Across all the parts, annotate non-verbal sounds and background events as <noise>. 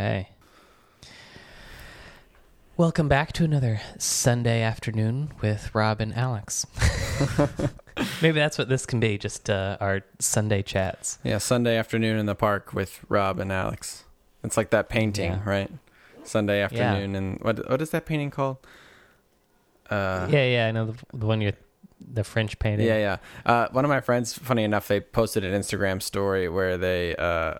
Okay. Welcome back to another Sunday afternoon with Rob and Alex. <laughs> Maybe that's what this can be, just uh, our Sunday chats. Yeah, Sunday afternoon in the park with Rob and Alex. It's like that painting, Yeah. right? Sunday afternoon, and what what is that painting called? Uh, yeah, yeah, I know the, the one you the French painting. Yeah, yeah. Uh, one of my friends, funny enough, they posted an Instagram story where they uh,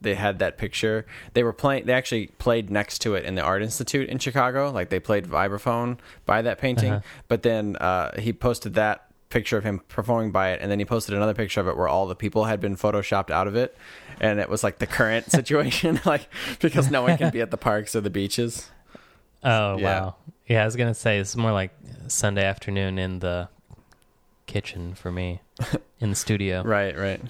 they had that picture. They were playing. They actually played next to it in the Art Institute in Chicago. Like they played vibraphone by that painting. Uh-huh. But then uh, he posted that picture of him performing by it, and then he posted another picture of it where all the people had been photoshopped out of it, and it was like the current <laughs> situation, <laughs> like because no one can be at the parks or the beaches. Oh Yeah. wow. Yeah, I was gonna say it's more like Sunday afternoon in the kitchen for me, in the studio. <laughs> Right, right.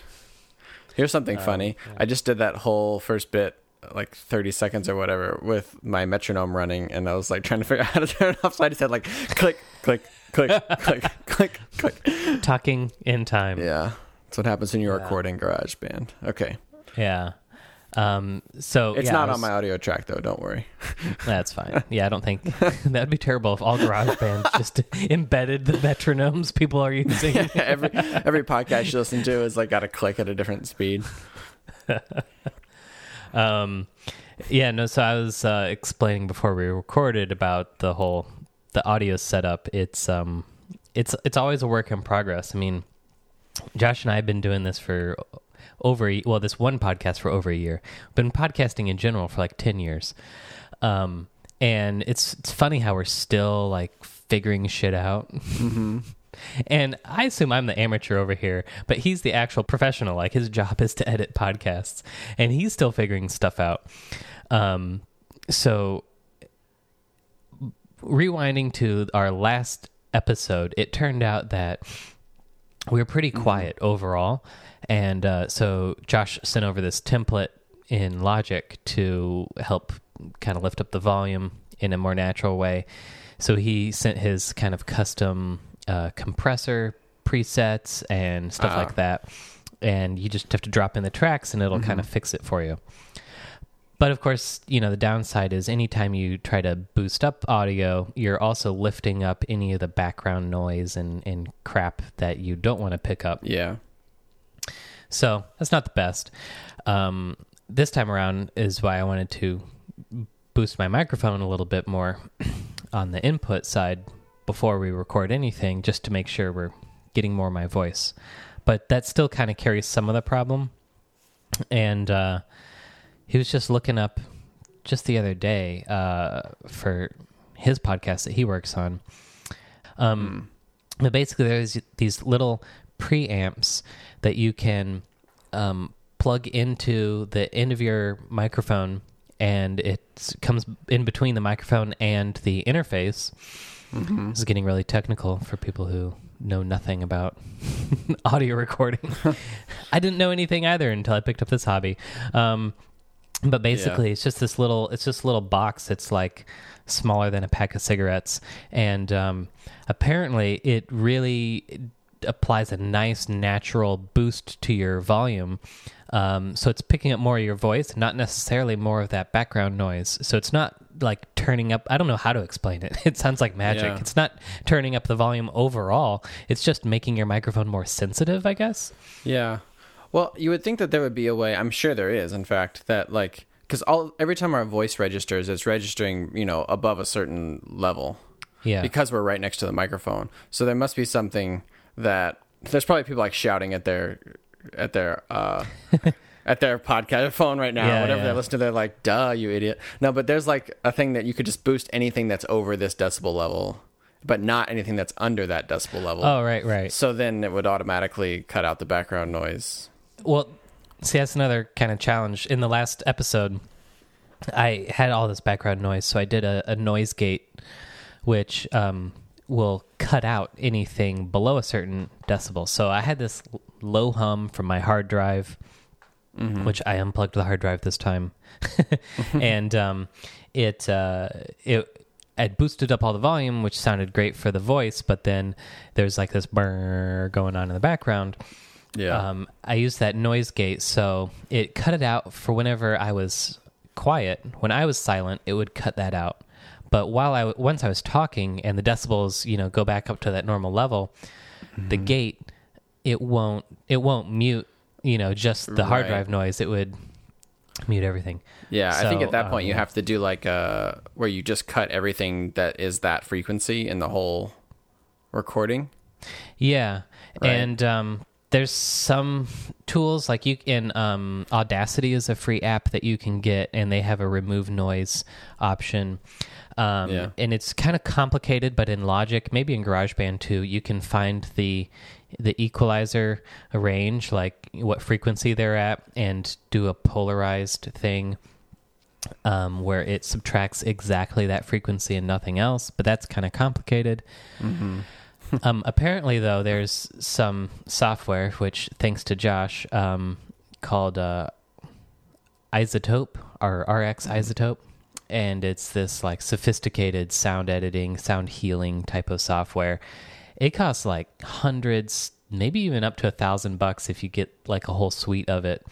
Here's something Um, funny. yeah. I just did that whole first bit, like 30 seconds or whatever, with my metronome running, and I was like trying to figure <laughs> out how to turn it off. So I just had like click, click, click, <laughs> click, click, click. Talking in time. Yeah, that's what happens when you're Yeah. recording GarageBand. Okay, Yeah. Um, so it's yeah, not I on my audio track though. Don't worry. <laughs> That's fine. <laughs> Yeah, I don't think that'd be terrible if all garage <laughs> bands just embedded the metronomes people are using. every every podcast you listen to is like got to click at a different speed. Um, yeah, no. So I was uh, explaining before we recorded about the whole the audio setup. It's um, it's it's always a work in progress. I mean, Josh and I have been doing this for over a- well, this one podcast for over a year. Been podcasting in general for like ten years. Um, and it's it's funny how we're still like figuring shit out. <laughs> And I assume I'm the amateur over here, but he's the actual professional. Like his job is to edit podcasts, and he's still figuring stuff out. Um, so rewinding to our last episode, it turned out that we were pretty quiet overall, and uh, so Josh sent over this template in Logic to help kind of lift up the volume in a more natural way. So he sent his kind of custom uh, compressor presets and stuff Ah. like that, and you just have to drop in the tracks, and it'll kind of fix it for you. But of course, you know, the downside is anytime you try to boost up audio, you're also lifting up any of the background noise and, and crap that you don't want to pick up. Yeah. So that's not the best. Um, this time around is why I wanted to boost my microphone a little bit more <clears throat> on the input side before we record anything, just to make sure we're getting more of my voice. But that still kind of carries some of the problem. And uh, he was just looking up just the other day uh, for his podcast that he works on. Um, But basically, there's these little preamps that you can um, plug into the end of your microphone, and it comes in between the microphone and the interface. This is getting really technical for people who know nothing about <laughs> audio recording. <laughs> I didn't know anything either until I picked up this hobby. Um, but basically, it's just this little it's just a little box that's like smaller than a pack of cigarettes, and um, apparently it really applies a nice natural boost to your volume. Um, so it's picking up more of your voice, not necessarily more of that background noise. So it's not like turning up. I don't know how to explain it. <laughs> It sounds like magic. Yeah. It's not turning up the volume overall. It's just making your microphone more sensitive, I guess. Yeah. Well, you would think that there would be a way. I'm sure there is, in fact, that like because all every time our voice registers, it's registering, you know, above a certain level Yeah. because we're right next to the microphone. So there must be something that there's probably people like shouting at their at their uh <laughs> at their podcast phone right now, Yeah, whatever yeah. they're listening to. They're like, "Duh, you idiot!" No, but there's like a thing that you could just boost anything that's over this decibel level, but not anything that's under that decibel level. oh, right, right. So then it would automatically cut out the background noise. Well, see, that's another kind of challenge. In the last episode, I had all this background noise, so I did a, a noise gate, which um, will cut out anything below a certain decibel. So I had this low hum from my hard drive, which I unplugged the hard drive this time, <laughs> and um, it uh, it I boosted up all the volume, which sounded great for the voice, but then there's like this burr going on in the background. Yeah. Um, I used that noise gate, so it cut it out for whenever I was quiet, when I was silent, it would cut that out. But while I once I was talking and the decibels, you know, go back up to that normal level, the gate it won't it won't mute, you know, just the hard Right. drive noise. It would mute everything. Yeah, I think at that point you um, have to do like uh where you just cut everything that is that frequency in the whole recording. Yeah, Right. and um, there's some tools like you in um, Audacity is a free app that you can get, and they have a remove noise option. Um, Yeah. and it's kind of complicated, but in Logic, maybe in GarageBand too, you can find the the equalizer range, like what frequency they're at, and do a polarized thing um, where it subtracts exactly that frequency and nothing else. But that's kind of complicated. Um, apparently, though, there's some software which, thanks to Josh, um, called uh, iZotope or RX iZotope, and it's this like sophisticated sound editing, sound healing type of software. It costs like hundreds, maybe even up to a thousand bucks if you get like a whole suite of it.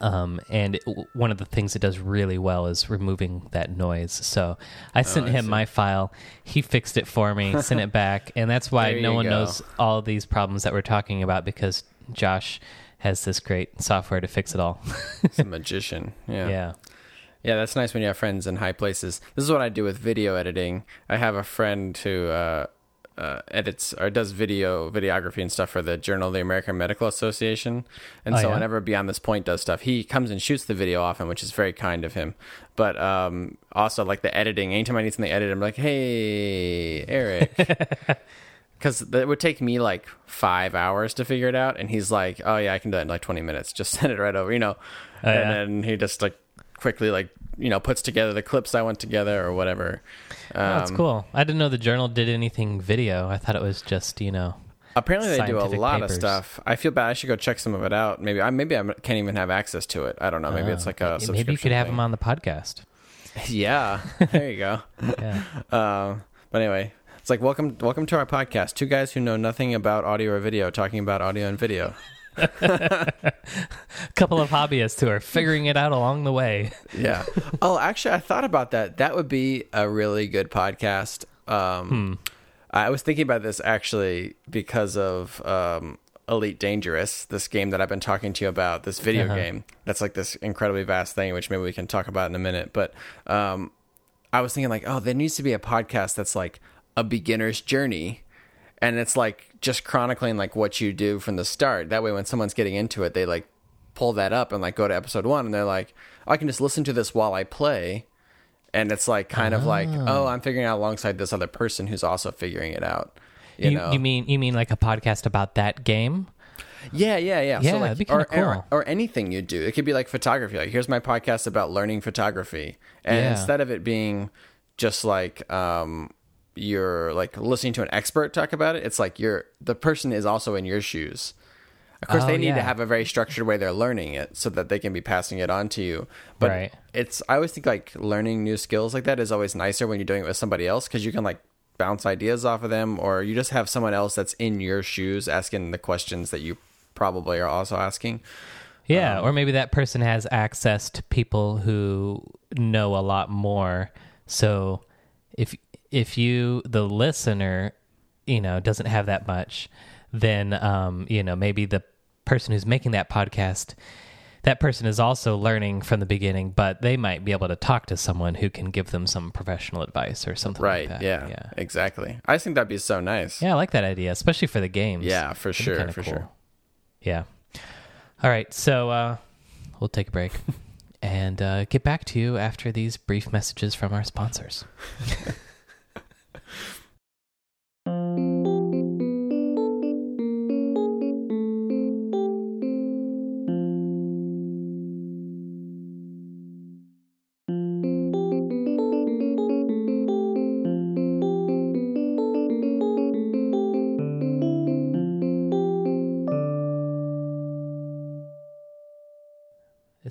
Um, and it, one of the things it does really well is removing that noise. So I sent Oh, I him see. my file. He fixed it for me, sent it back, and that's why There no one go. knows all these problems that we're talking about because Josh has this great software to fix it all. It's a <laughs> magician. Yeah. yeah. Yeah, that's nice when you have friends in high places. This is what I do with video editing. I have a friend who uh, uh, edits or does video videography and stuff for the Journal of the American Medical Association, and Oh, so yeah? whenever Beyond This Point does stuff, he comes and shoots the video often, which is very kind of him. But um, also like the editing. Anytime I need something edited, I'm like, "Hey, Eric." <laughs> Because it would take me like five hours to figure it out, and he's like, "Oh yeah, I can do it in like twenty minutes. Just <laughs> send it right over," you know. Oh, and yeah. then he just like quickly like you know puts together the clips I went together or whatever. Um, Oh, that's cool. I didn't know the journal did anything video. I thought it was just, you know. Apparently, they do a lot papers. of stuff. I feel bad. I should go check some of it out. Maybe I maybe I can't even have access to it. I don't know. Maybe it's like a maybe you could have them on the podcast. <laughs> Yeah, there you go. <laughs> Yeah. Um, but anyway, it's like welcome welcome to our podcast. Two guys who know nothing about audio or video talking about audio and video. A <laughs> couple of hobbyists who are figuring it out along the way. Yeah. oh, actually, I thought about that. That would be a really good podcast. Um, I was thinking about this actually because of um, Elite Dangerous, this game that I've been talking to you about, this video Uh-huh. game. That's like this incredibly vast thing, which maybe we can talk about in a minute. But um, I was thinking like, oh, there needs to be a podcast that's like a beginner's journey. And it's like just chronicling like what you do from the start. That way, when someone's getting into it, they like pull that up and like go to episode one, and they're like, I can just listen to this while I play, and it's like kind of like, oh, I'm figuring it out alongside this other person who's also figuring it out. You, You, know? you mean you mean like a podcast about that game? Yeah, yeah, yeah. Yeah, so like, or, kinda or, or anything you do. It could be like photography. Like, here's my podcast about learning photography, and Yeah. instead of it being just like um, you're like listening to an expert talk about it, it's like you're the person is also in your shoes. Of course, Oh, they need to have a very structured way they're learning it so that they can be passing it on to you. But Right. it's I always think like learning new skills like that is always nicer when you're doing it with somebody else because you can like bounce ideas off of them, or you just have someone else that's in your shoes asking the questions that you probably are also asking. Yeah, Um, or maybe that person has access to people who know a lot more. So if if you the listener, you know, doesn't have that much, then um, you know, maybe the person who's making that podcast that person is also learning from the beginning, but they might be able to talk to someone who can give them some professional advice or something Right. like that. yeah, Yeah. Exactly. I think that'd be so nice. Yeah, I like that idea, especially for the games. Yeah, for That'd sure. For cool. sure. Yeah. All right, so uh, we'll take a break <laughs> and uh, get back to you after these brief messages from our sponsors. <laughs>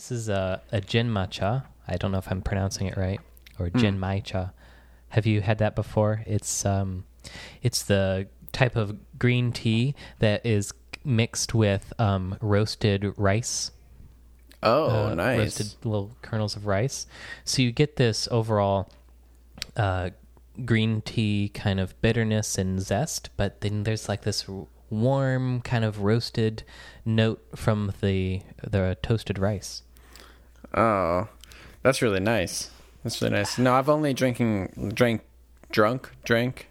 This is a, a genmaicha. I don't know if I'm pronouncing it right, or genmaicha. Have you had that before? It's um, it's the type of green tea that is mixed with um, roasted rice. Oh, uh, nice. roasted little kernels of rice. So you get this overall uh, green tea kind of bitterness and zest, but then there's like this warm kind of roasted note from the the toasted rice. Oh, that's really nice. That's really nice. No, I've only drinking drank drunk drank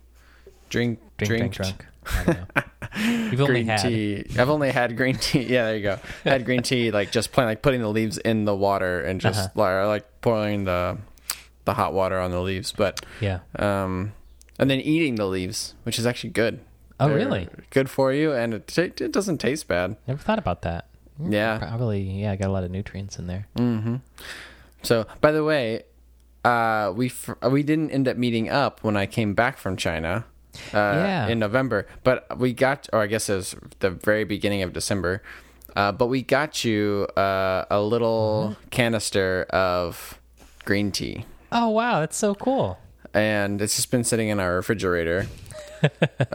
drink Drink, drink, drunk. I don't know. <laughs> You've only green had tea. I've only had green <laughs> tea. Yeah, there you go. had green tea like just plain like putting the leaves in the water and just Uh-huh. like, like pouring the the hot water on the leaves, but yeah. um and then eating the leaves, which is actually good. Oh, They're really? Good for you and it ta- it doesn't taste bad. Never thought about that. Mm, Yeah. Probably. Yeah, I got a lot of nutrients in there. Mm-hmm. So, by the way, uh, we f- we didn't end up meeting up when I came back from China. Uh, Yeah. In November, but we got, or I guess it was the very beginning of December. Uh, but we got you uh, a little canister of green tea, Oh wow, that's so cool. and it's just been sitting in our refrigerator. <laughs>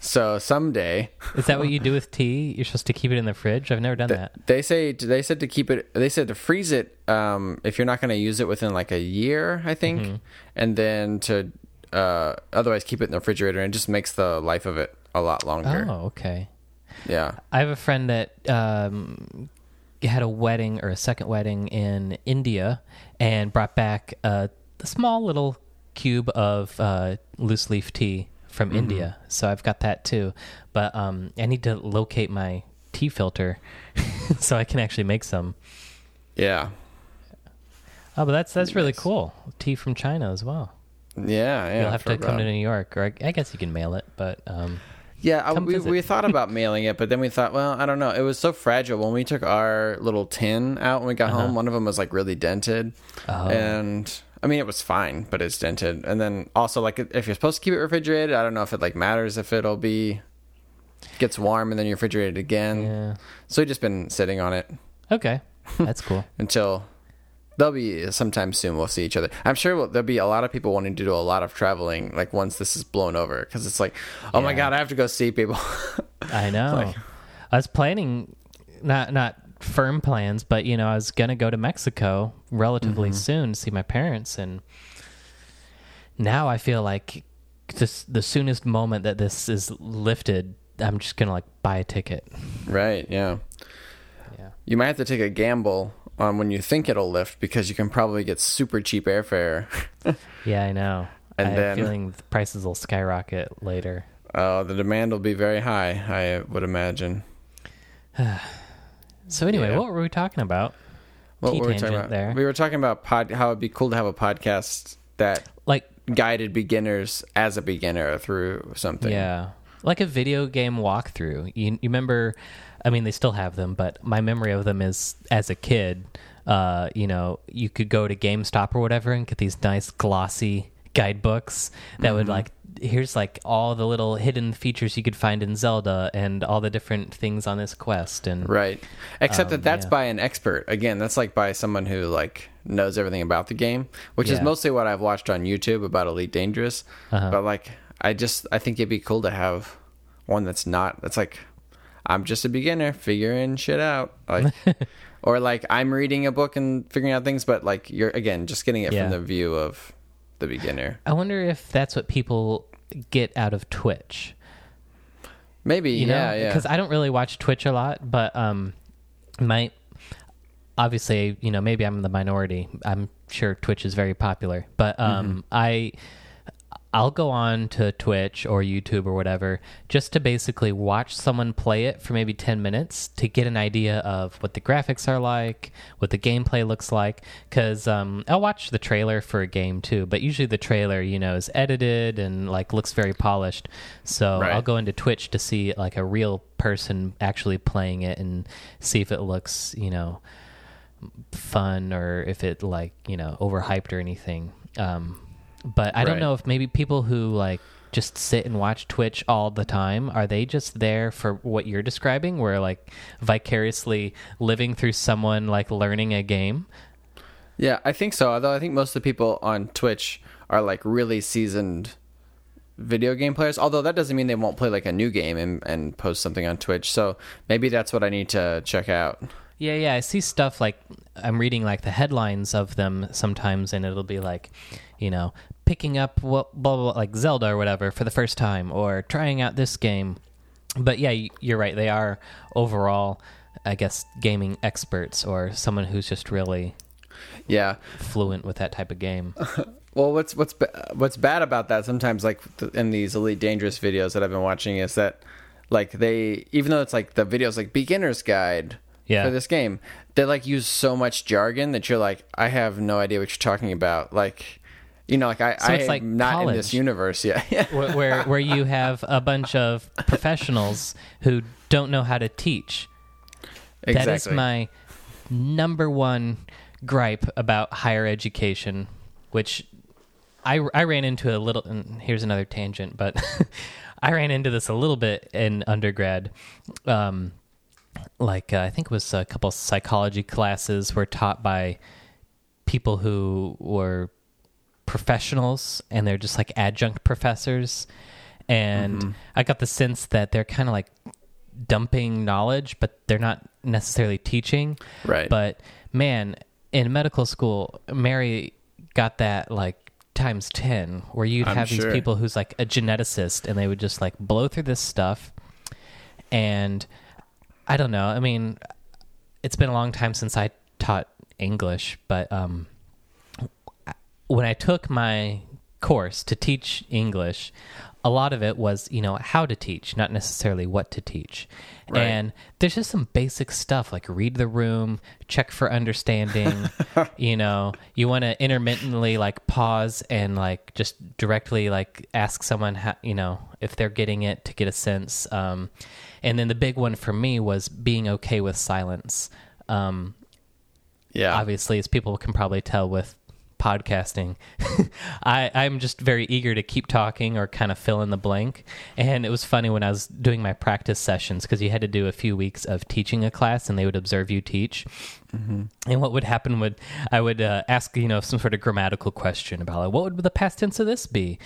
so someday, Is that what you do with tea? You're supposed to keep it in the fridge. I've never done that. They say they said to keep it. They said to freeze it um, if you're not going to use it within like a year, I think, Mm-hmm. and then to uh, otherwise keep it in the refrigerator. And it just makes the life of it a lot longer. Oh, okay. Yeah. I have a friend that um, had a wedding or a second wedding in India and brought back a, a small little cube of uh, loose leaf tea from Mm-hmm. India. So I've got that too. But um, I need to locate my tea filter <laughs> so I can actually make some. Yeah. Oh, but that's that's really cool. Tea from China as well. Yeah. Yeah. You'll have to come to New York, or I, I guess you can mail it. But um, Yeah, I, we, we thought <laughs> about mailing it, but then we thought, well, I don't know. It was so fragile when we took our little tin out when we got home. One of them was like really dented, Uh-huh. Oh. and I mean it was fine, but it's dented. And then also like if you're supposed to keep it refrigerated, I don't know if it like matters if it'll be gets warm and then you refrigerate it again. yeah, So we've just been sitting on it okay, that's cool. <laughs> until there'll be sometime soon we'll see each other. I'm sure we'll, there'll be a lot of people wanting to do a lot of traveling like once this is blown over because it's like, oh my god, I have to go see people. <laughs> I know. Like- I was planning not not firm plans, but you know, I was gonna go to Mexico relatively Mm-hmm. soon to see my parents, and now I feel like this the soonest moment that this is lifted, I'm just gonna like buy a ticket. right? Yeah. Yeah. You might have to take a gamble on when you think it'll lift because you can probably get super cheap airfare. <laughs> Yeah, I know. And I have then- a feeling the prices will skyrocket later. Uh, the demand will be very high, I would imagine. <sighs> <sighs> <sighs> So anyway, Yeah. what were we talking about? What Tea were we talking tangent about? there. We were talking about pod, how it'd be cool to have a podcast that Like guided beginners as a beginner through something. Yeah. Like a video game walkthrough. You, you remember, I mean, they still have them, but my memory of them is as a kid, uh, you know, you could go to GameStop or whatever and get these nice glossy guidebooks that would like, here's like all the little hidden features you could find in Zelda and all the different things on this quest. And Right. Except Um, that that's yeah. by an expert. Again, that's like by someone who like knows everything about the game, which is mostly what I've watched on YouTube about Elite Dangerous. Uh-huh. But like I just I think it'd be cool to have one that's not that's like I'm just a beginner figuring shit out. Like <laughs> or like I'm reading a book and figuring out things but like you're again just getting it Yeah. from the view of the beginner. I wonder if that's what people get out of Twitch. Maybe you know yeah, yeah. because i don't really watch twitch a lot but um my obviously you know maybe i'm the minority i'm sure twitch is very popular but um Mm-hmm. i i'll go on to twitch or youtube or whatever just to basically watch someone play it for maybe 10 minutes to get an idea of what the graphics are like what the gameplay looks like. Because um, i'll watch the trailer for a game too but usually the trailer you know is edited and like looks very polished. So Right. i'll go into twitch to see like a real person actually playing it and see if it looks you know fun or if it like you know overhyped or anything. Um but i don't Right. know if maybe people who like just sit and watch twitch all the time are they just there for what you're describing where like vicariously living through someone like learning a game Yeah, I think so. Although I think most of the people on Twitch are like really seasoned video game players. Although that doesn't mean they won't play like a new game and, and post something on Twitch. So maybe that's what I need to check out. Yeah, yeah. I see stuff like I'm reading like the headlines of them sometimes, and it'll be like, you know, picking up what blah, blah, blah like Zelda or whatever for the first time, or trying out this game. But yeah, you're right. They are overall, I guess, gaming experts or someone who's just really Yeah. fluent with that type of game. <laughs> Well, what's what's ba- what's bad about that sometimes, like in these elite dangerous videos that I've been watching, is that like they even though it's like the videos like beginner's guide Yeah. for this game, they like use so much jargon that you're like, I have no idea what you're talking about. Like, you know, like I So it's I'm like not in this universe yet. <laughs> Where, where where you have a bunch of professionals who don't know how to teach. exactly. That is my number one gripe about higher education, which I, I ran into a little. And here's another tangent, but <laughs> I ran into this a little bit in undergrad. Um, like uh, I think it was a couple psychology classes were taught by people who were professionals and they're just like adjunct professors. And i got the sense that they're kind of like dumping knowledge but they're not necessarily teaching. Right. but man in medical school mary got that like times 10 where you'd I'm have these sure. people who's like a geneticist and they would just like blow through this stuff. And i don't know. I mean it's been a long time since i taught english but um when I took my course to teach English, a lot of it was, you know, how to teach, not necessarily what to teach. Right. And there's just some basic stuff like read the room, check for understanding. <laughs> you know, you want to intermittently like pause and like just directly like ask someone how, you know, if they're getting it to get a sense. Um, and then the big one for me was being okay with silence. Um, yeah. obviously, as people can probably tell with podcasting, <laughs> I, I'm just very eager to keep talking or kind of fill in the blank. And it was funny when I was doing my practice sessions because you had to do a few weeks of teaching a class and they would observe you teach. And what would happen would I would uh, ask, you know, some sort of grammatical question about like, what would the past tense of this be?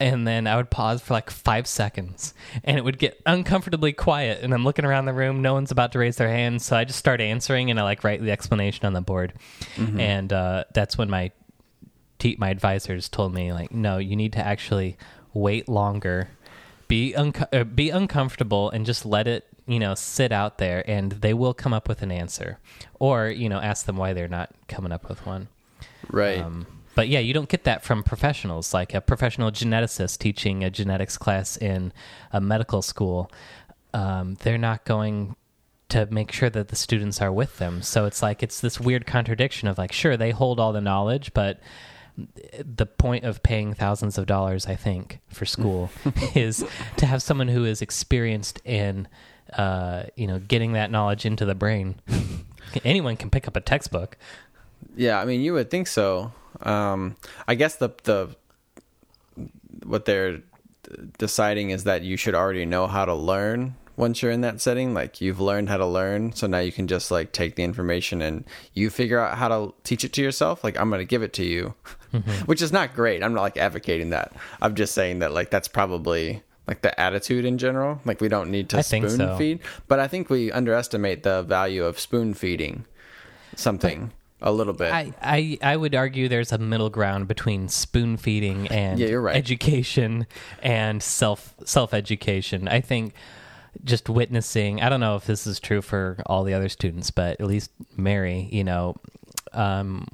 And then I would pause for like five seconds and it would get uncomfortably quiet. And I'm looking around the room, no one's about to raise their hand. So I just start answering and I like write the explanation on the board. And uh, that's when my te- my advisors told me like, no, you need to actually wait longer, be unco- uh, be uncomfortable, and just let it you know sit out there, and they will come up with an answer, or you know ask them why they're not coming up with one. right. Um, but yeah, you don't get that from professionals, like a professional geneticist teaching a genetics class in a medical school. Um, they're not going to make sure that the students are with them. So it's like it's this weird contradiction of like, sure, they hold all the knowledge, but the point of paying thousands of dollars, I think, for school <laughs> is to have someone who is experienced in, uh, you know, getting that knowledge into the brain. <laughs> Anyone can pick up a textbook. Yeah, I mean, you would think so. Um, I guess the the what they're deciding is that you should already know how to learn once you're in that setting. Like you've learned how to learn, so now you can just like take the information and you figure out how to teach it to yourself. Like I'm going to give it to you, <laughs> which is not great. I'm not like advocating that. I'm just saying that like that's probably like the attitude in general. Like we don't need to I spoon so. feed, but I think we underestimate the value of spoon feeding something a little bit. I, I, I would argue there's a middle ground between spoon feeding and Yeah, you're right. education and self self education. I think just witnessing. I don't know if this is true for all the other students, but at least Mary, you know, um,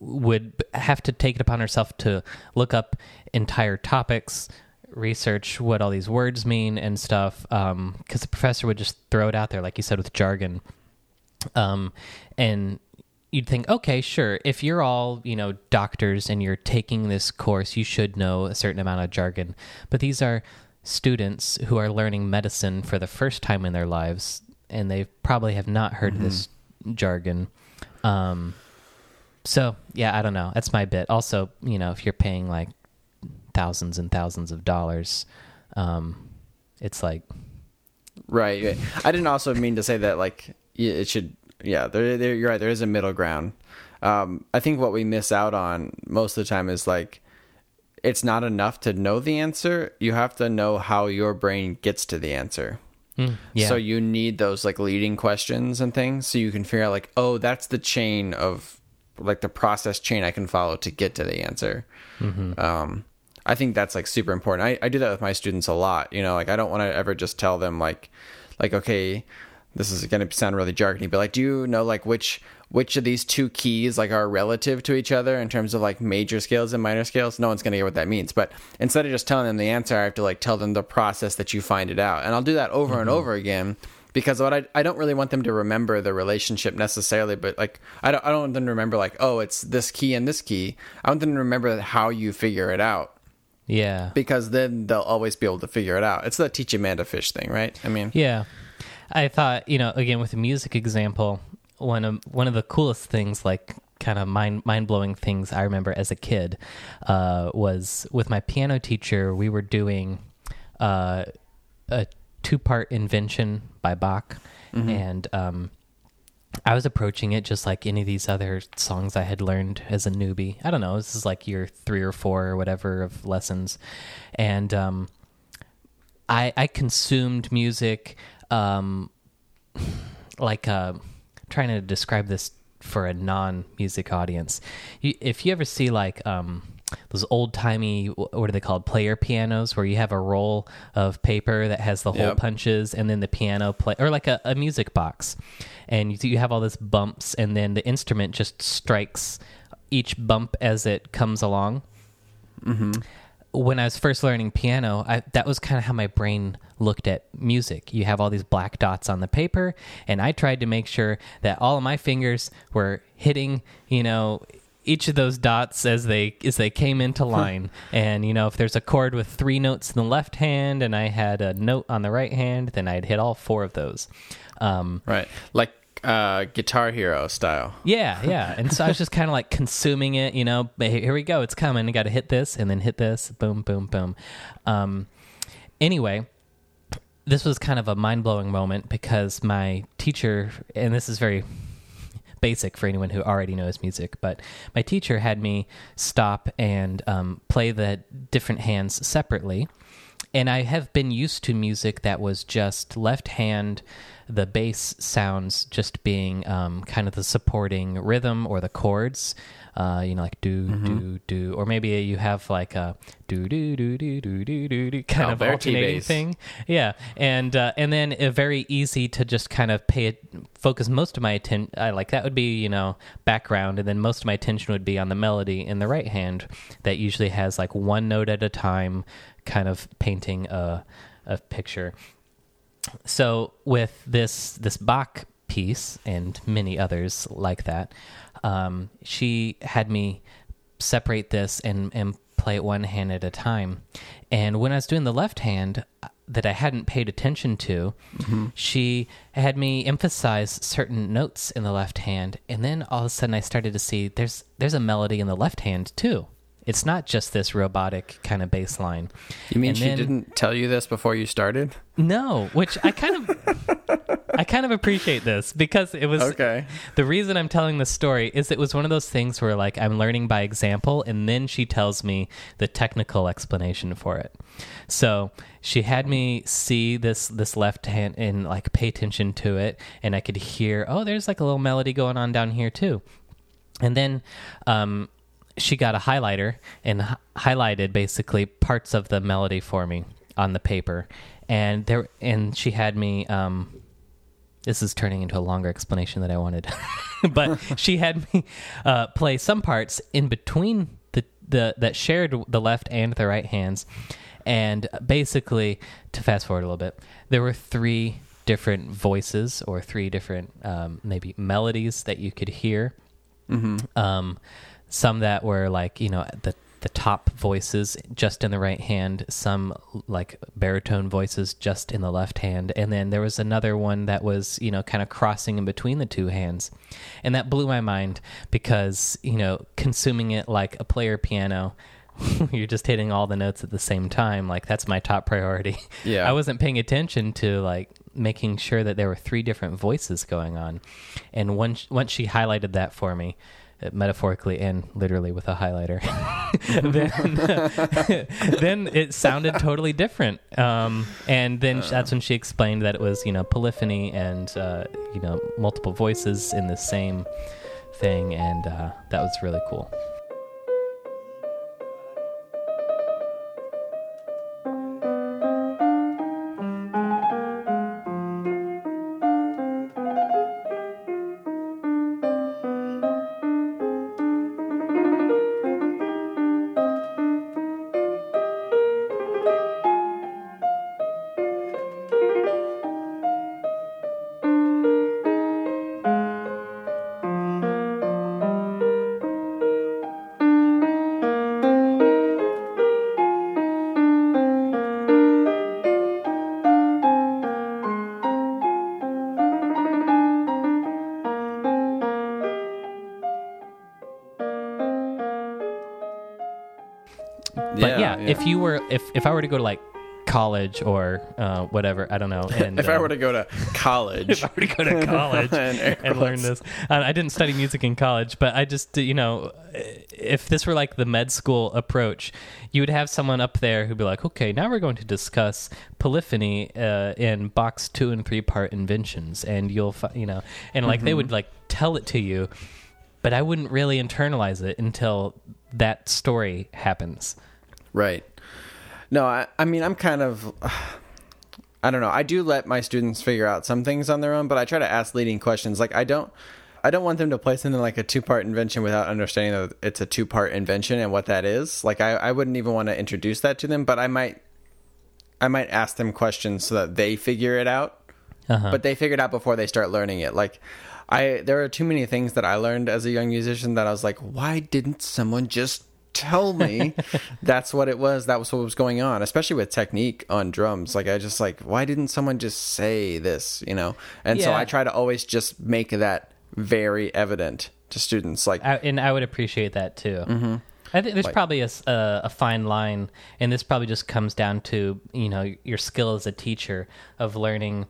would have to take it upon herself to look up entire topics, research what all these words mean and stuff. Because the professor would just throw it out there, like you said, with jargon um, and you'd think, okay, sure, if you're all you know doctors and you're taking this course, you should know a certain amount of jargon. But these are students who are learning medicine for the first time in their lives, and they probably have not heard this jargon. Um, so yeah, I don't know. That's my bit. Also, you know, if you're paying like thousands and thousands of dollars, um, it's like Right. I didn't also mean to say that like it should. Yeah, there, there. You're right. There is a middle ground. Um, I think what we miss out on most of the time is like it's not enough to know the answer. You have to know how your brain gets to the answer. yeah. So you need those like leading questions and things so you can figure out like, oh, that's the chain of like the process chain I can follow to get to the answer. Um, I think that's like super important. I, I do that with my students a lot. You know, like I don't want to ever just tell them like, like okay, this is going to sound really jargony, but like, do you know like which which of these two keys like are relative to each other in terms of like major scales and minor scales? No one's going to get what that means. But instead of just telling them the answer, I have to like tell them the process that you find it out, and I'll do that over and over again because what I, I don't really want them to remember the relationship necessarily, but like I don't I don't want them to remember like oh it's this key and this key. I want them to remember how you figure it out yeah. because then they'll always be able to figure it out. It's the teach a man to fish thing, right? I mean, Yeah. I thought, you know, again with the music example, one of one of the coolest things like kind of mind mind blowing things I remember as a kid uh, was with my piano teacher. We were doing uh, a two part invention by Bach, and um, I was approaching it just like any of these other songs I had learned as a newbie. I don't know. This is like year three or four or whatever of lessons, and um, I I consumed music um, like uh, trying to describe this for a non music audience. You, if you ever see like um, those old timey what are they called player pianos where you have a roll of paper that has the hole Yep. punches and then the piano play or like a, a music box and you, you have all this bumps and then the instrument just strikes each bump as it comes along mm-hmm. when I was first learning piano, I, that was kind of how my brain looked at music. You have all these black dots on the paper, and I tried to make sure that all of my fingers were hitting, you know, each of those dots as they as they came into line. and you know, if there's a chord with three notes in the left hand and I had a note on the right hand, then I'd hit all four of those. Um, right, like uh, Guitar Hero style. yeah, <laughs> yeah. And so I was just kind of like consuming it, you know, but here here we go. It's coming. I got to hit this and then hit this. Boom, boom, boom. Um, anyway, this was kind of a mind blowing moment because my teacher, and this is very basic for anyone who already knows music, but my teacher had me stop and um, play the different hands separately. And I have been used to music that was just left hand, the bass sounds just being um, kind of the supporting rhythm or the chords. Uh, you know, like do Mm-hmm. do do, or maybe you have like a do do do do do do do do kind Oh, of alternating T-bass. thing. Yeah, and uh, and then uh, very easy to just kind of pay it, focus most of my attention. I like that would be you know background, and then most of my attention would be on the melody in the right hand that usually has like one note at a time, kind of painting a a picture. So with this this Bach piece and many others like that, um, she had me separate this and and play it one hand at a time. And when I was doing the left hand uh, that I hadn't paid attention to, she had me emphasize certain notes in the left hand, and then all of a sudden I started to see there's there's a melody in the left hand too. It's not just this robotic kind of bass line. You mean And she then- didn't tell you this before you started? No, which I kind of I kind of appreciate this because it was Okay. the reason I'm telling this story is it was one of those things where like I'm learning by example and then she tells me the technical explanation for it. So she had me see this this left hand and like pay attention to it and I could hear, oh, there's like a little melody going on down here too. And then um, she got a highlighter and h- highlighted basically parts of the melody for me on the paper. And there, and she had me. Um, this is turning into a longer explanation than I wanted, <laughs> but <laughs> she had me uh, play some parts in between the, the that shared the left and the right hands, and basically to fast forward a little bit, there were three different voices or three different um, maybe melodies that you could hear. Um, some that were like you know the the top voices just in the right hand, some like baritone voices just in the left hand, and then there was another one that was you know kind of crossing in between the two hands, and that blew my mind because you know consuming it like a player piano. <laughs> You're just hitting all the notes at the same time. Like that's my top priority. <laughs> Yeah. I wasn't paying attention to like making sure that there were three different voices going on. And once once she highlighted that for me, metaphorically and literally with a highlighter, <laughs> <laughs> then <laughs> then it sounded totally different. Um, and then that's when she explained that it was you know polyphony and uh, you know multiple voices in the same thing, and uh, that was really cool. If if I were to go to like college or uh, whatever, I don't know. <laughs> And if I um, were to go to college, <laughs> if I were to go to <laughs> college And and learn this, uh, I didn't study music in college, but I just you know, if this were like the med school approach, you would have someone up there who'd be like, okay, now we're going to discuss polyphony uh, in Bach's two and three part inventions, and you'll fi- you know, and like they would like tell it to you, but I wouldn't really internalize it until that story happens. Right. No, I, I mean, I'm kind of. <sighs> I don't know. I do let my students figure out some things on their own, but I try to ask leading questions. Like I don't, I don't want them to play something like a two part invention without understanding that it's a two part invention and what that is. Like I, I wouldn't even want to introduce that to them, but I might, I might ask them questions so that they figure it out. Uh-huh. But they figure it out before they start learning it. Like I, there are too many things that I learned as a young musician that I was like, why didn't someone just tell me that's what it was that was what was going on especially with technique on drums like i just like why didn't someone just say this you know and so i try to always just make that very evident to students like I, and I would appreciate that too. Mm-hmm. I think there's Like- probably a fine line, and this probably just comes down to you know your skill as a teacher of learning,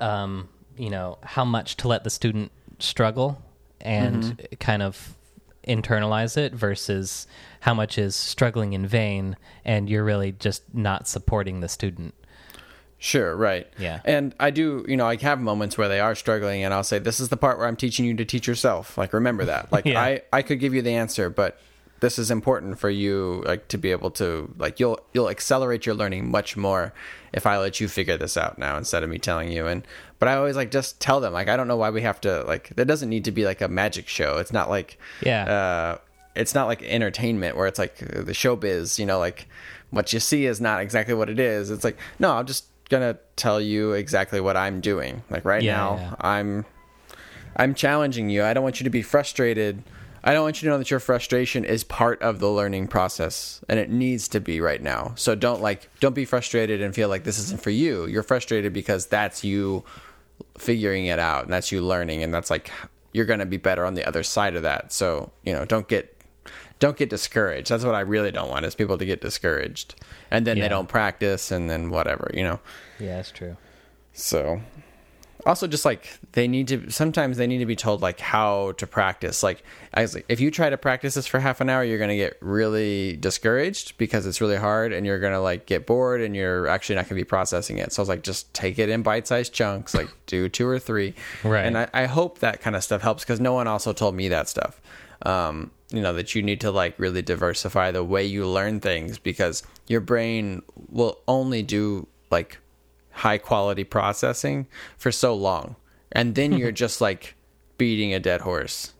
um, you know how much to let the student struggle and Mm-hmm. kind of internalize it versus how much is struggling in vain and you're really just not supporting the student. Sure, right. Yeah. And I do, you know, I have moments where they are struggling and I'll say, This is the part where I'm teaching you to teach yourself. Like remember that. <laughs> Like Yeah. I, I could give you the answer, but this is important for you like to be able to like you'll you'll accelerate your learning much more if I let you figure this out now instead of me telling you. And but I always like just tell them, like I don't know why we have to like there doesn't need to be like a magic show. It's not like Yeah. uh it's not like entertainment where it's like the showbiz, you know, like what you see is not exactly what it is. It's like, no, I'm just gonna tell you exactly what I'm doing. Like right Yeah, now, yeah. I'm I'm challenging you. I don't want you to be frustrated. I don't want you to know that your frustration is part of the learning process and it needs to be right now. So don't like don't be frustrated and feel like this isn't for you. You're frustrated because that's you figuring it out and that's you learning and that's like you're going to be better on the other side of that. So, you know, don't get don't get discouraged. That's what I really don't want is people to get discouraged. And then Yeah. they don't practice and then whatever, you know. Yeah, that's true. So also just like they need to sometimes they need to be told like how to practice. Like I was like if you try to practice this for half an hour, you're gonna get really discouraged because it's really hard and you're gonna like get bored and you're actually not gonna be processing it. So I was like just take it in bite sized chunks, like <laughs> do two or three. Right. And I, I hope that kind of stuff helps because no one also told me that stuff. Um, you know, that you need to like really diversify the way you learn things because your brain will only do like high quality processing for so long. And then you're <laughs> just like beating a dead horse.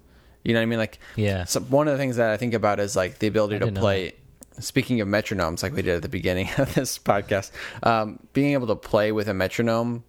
You know what I mean? Like, Yeah. So one of the things that I think about is like the ability to play. Speaking of metronomes, like we did at the beginning <laughs> of this podcast, um, being able to play with a metronome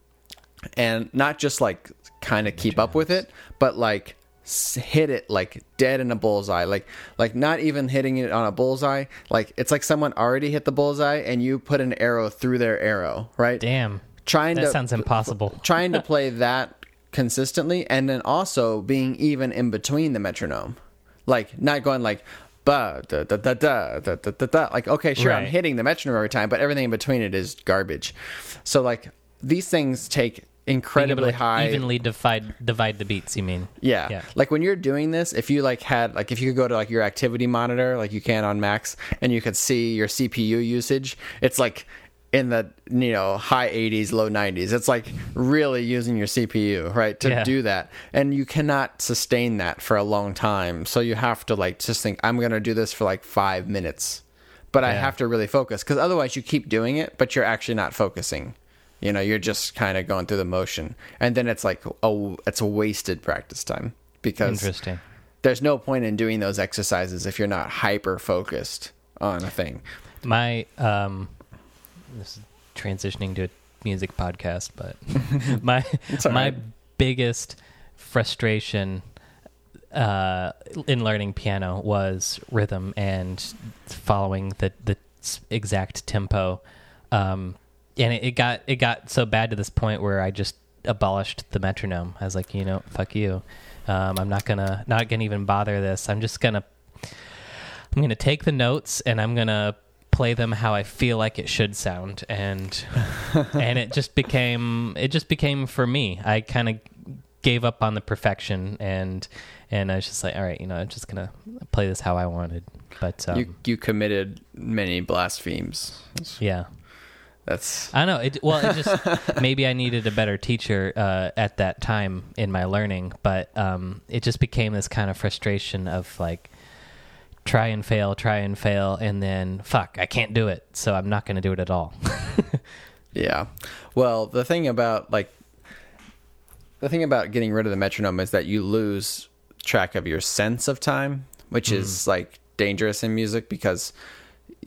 and not just like kind of keep up with it, but like hit it like dead in a bullseye. Like like not even hitting it on a bullseye. Like it's like someone already hit the bullseye and you put an arrow through their arrow right? Damn. Trying that to sounds impossible. <laughs> trying to play that consistently and then also being even in between the metronome. Like not going like ba da da da da da da da, da. like okay sure right. i'm hitting the metronome every time but everything in between it is garbage. So like these things take Able to, incredibly like, high evenly divide divide the beats. You mean? Yeah. Yeah. Like when you're doing this, if you like had like if you could go to like your activity monitor like you can on Macs and you could see your CPU usage, it's like in the you know high 80s low 90s it's like really using your cpu right to Yeah. do that and you cannot sustain that for a long time so you have to like just think i'm gonna do this for like five minutes but i have to really focus because otherwise you keep doing it but you're actually not focusing you know you're just kind of going through the motion and then it's like a it's a wasted practice time because Interesting. there's no point in doing those exercises if you're not hyper focused on a thing My um, this is transitioning to a music podcast, but <laughs> my all my right. biggest frustration uh, in learning piano was rhythm and following the the exact tempo. Um, and it, it got it got so bad to this point where I just abolished the metronome. I was like, you know, fuck you. Um, I'm not gonna not gonna even bother this. I'm just gonna I'm gonna take the notes and I'm gonna play them how I feel like it should sound, and <laughs> and it just became it just became for me. I kind of gave up on the perfection and and I was just like, all right, you know, I'm just gonna play this how I wanted. But um, you you committed many blasphemes yeah, that's I know it. Well, it just <laughs> maybe I needed a better teacher uh, at that time in my learning, but um, it just became this kind of frustration of like try and fail, try and fail, and then fuck, I can't do it, so I'm not going to do it at all. <laughs> Yeah. Well, the thing about like the thing about getting rid of the metronome is that you lose track of your sense of time, which is like dangerous in music because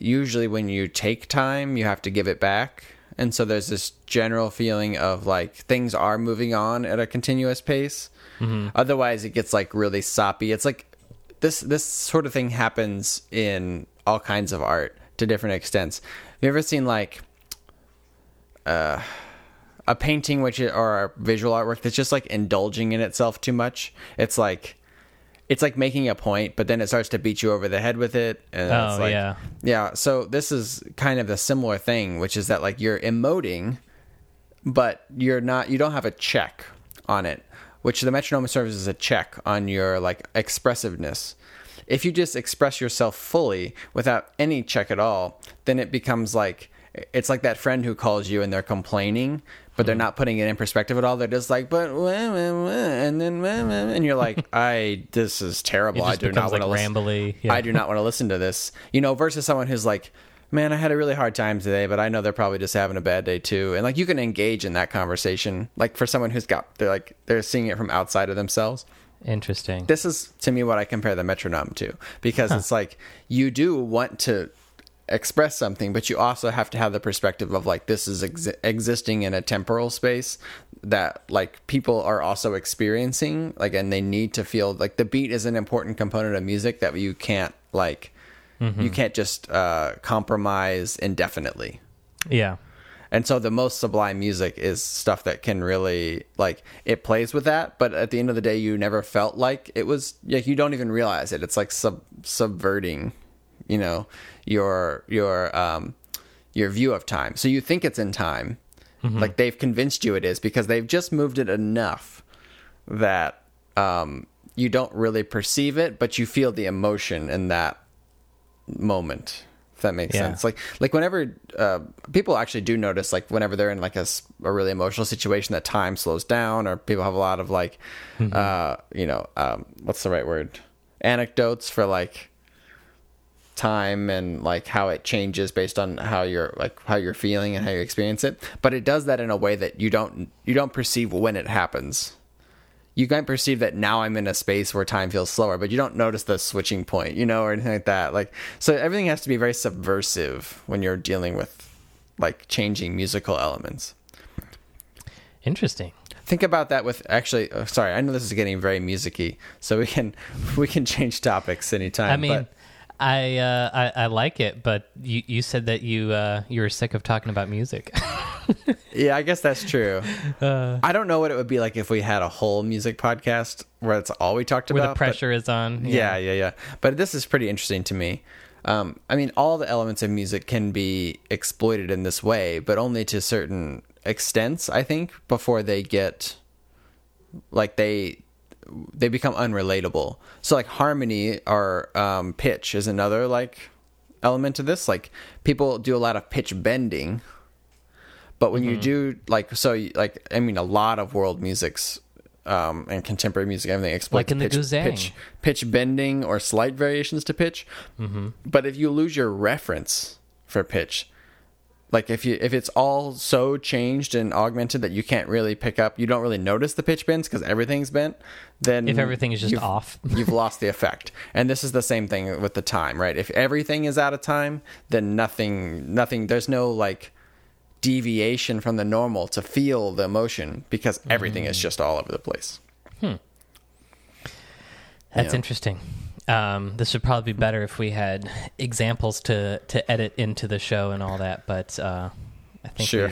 usually when you take time, you have to give it back. And so there's this general feeling of like things are moving on at a continuous pace. Mm-hmm. Otherwise, it gets like really soppy. It's like this this sort of thing happens in all kinds of art to different extents. Have you ever seen like uh, a painting which or a visual artwork that's just like indulging in itself too much. It's like it's like making a point, but then it starts to beat you over the head with it. And Oh, it's like, yeah. yeah. So this is kind of a similar thing, which is that like you're emoting, but you're not. You don't have a check on it, which the metronome serves as a check on your like expressiveness. If you just express yourself fully without any check at all, then it becomes like it's like that friend who calls you and they're complaining, but they're not putting it in perspective at all. They're just like, but wah, wah, wah," and then wah, wah," and you're like, <laughs> I this is terrible. I do not want like to listen. rambly. Yeah. I do not want to listen to this. You know, versus someone who's like, man, I had a really hard time today, but I know they're probably just having a bad day too. And like you can engage in that conversation. Like for someone who's got they're like they're seeing it from outside of themselves. Interesting. This is to me what I compare the metronome to because it's like you do want to express something, but you also have to have the perspective of like this is ex- existing in a temporal space that like people are also experiencing, like, and they need to feel like the beat is an important component of music that you can't like you can't just uh, compromise indefinitely. yeah. And so the most sublime music is stuff that can really like it plays with that, but at the end of the day, you never felt like it was like you don't even realize it. It's like sub subverting, you know, your your um your view of time. So you think it's in time, like they've convinced you it is because they've just moved it enough that um you don't really perceive it, but you feel the emotion in that moment if that makes Yeah. sense. Like like whenever uh, people actually do notice like whenever they're in like a, s- a really emotional situation that time slows down or people have a lot of like uh you know um what's the right word? Anecdotes for like time and like how it changes based on how you're like how you're feeling and how you experience it but it does that in a way that you don't you don't perceive when it happens you might perceive that now I'm in a space where time feels slower, but you don't notice the switching point, you know, or anything like that. Like, so everything has to be very subversive when you're dealing with like changing musical elements. Interesting. Think about that with actually. Oh, sorry, I know this is getting very musicy, so we can <laughs> we can change topics anytime. I mean, but I, uh, I I like it, but you you said that you uh, you were sick of talking about music. <laughs> yeah, I guess that's true. Uh. I don't know what it would be like if we had a whole music podcast where it's all we talked Where about. the but- pressure is on. Yeah, yeah, yeah. But this is pretty interesting to me. Um, I mean, all the elements of music can be exploited in this way, but only to certain extents, I think, before they get like they they become unrelatable. So like harmony or um, pitch is another like element to this. Like people do a lot of pitch bending, but when you do like so like I mean a lot of world musics um, and contemporary music everything exploits Like in the pitch, Guzheng. pitch pitch bending or slight variations to pitch. But if you lose your reference for pitch, like if you if it's all so changed and augmented that you can't really pick up, you don't really notice the pitch bends because everything's bent. Then If everything is just you've- off. <laughs> you've lost the effect. And this is the same thing with the time, right? If everything is out of time, then nothing nothing there's no like deviation from the normal to feel the emotion because everything Mm. is just all over the place. Hmm. That's Yeah. interesting. Um, this would probably be better if we had examples to to edit into the show and all that, but uh, I think Sure.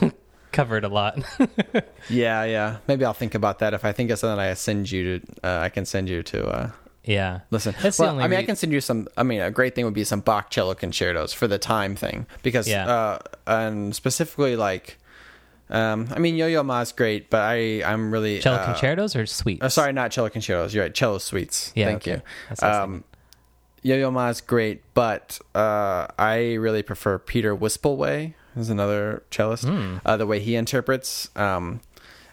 we <laughs> covered a lot. <laughs> Yeah, yeah. Maybe I'll think about that. If I think of something I send you to uh, I can send you to uh yeah. Listen, That's well, I mean, I can send you some. I mean, a great thing would be some Bach cello concertos for the time thing, because, Yeah. uh, and specifically like, um, I mean, Yo-Yo Ma is great, but I, I'm really Cello uh, concertos or suites? Oh, sorry, not cello concertos. You're right, cello suites. Yeah, Thank okay. you. That's what I was Um, Yo-Yo is great, but uh, I really prefer Pieter Wispelwey, who's another cellist. Hmm. Uh, the way he interprets, um,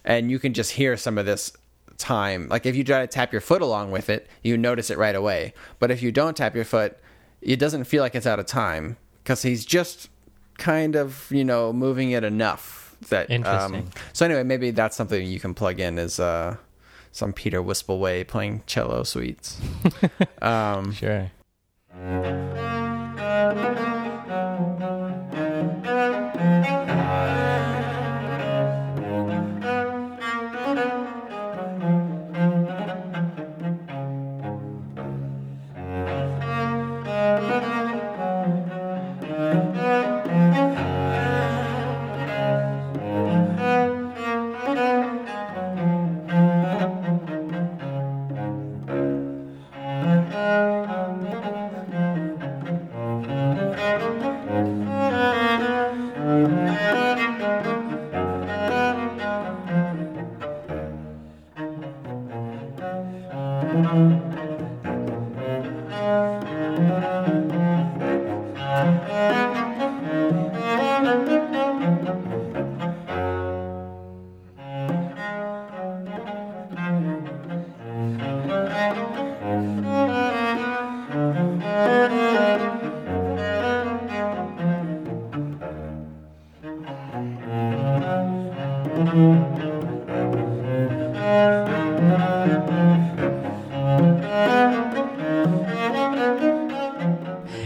and you can just hear some of this time. Like if you try to tap your foot along with it, you notice it right away. But if you don't tap your foot, it doesn't feel like it's out of time because he's just kind of you know moving it enough that. Interesting. Um, so anyway, maybe that's something you can plug in is uh, some Pieter Wispelwey playing cello suites. <laughs> um, Sure.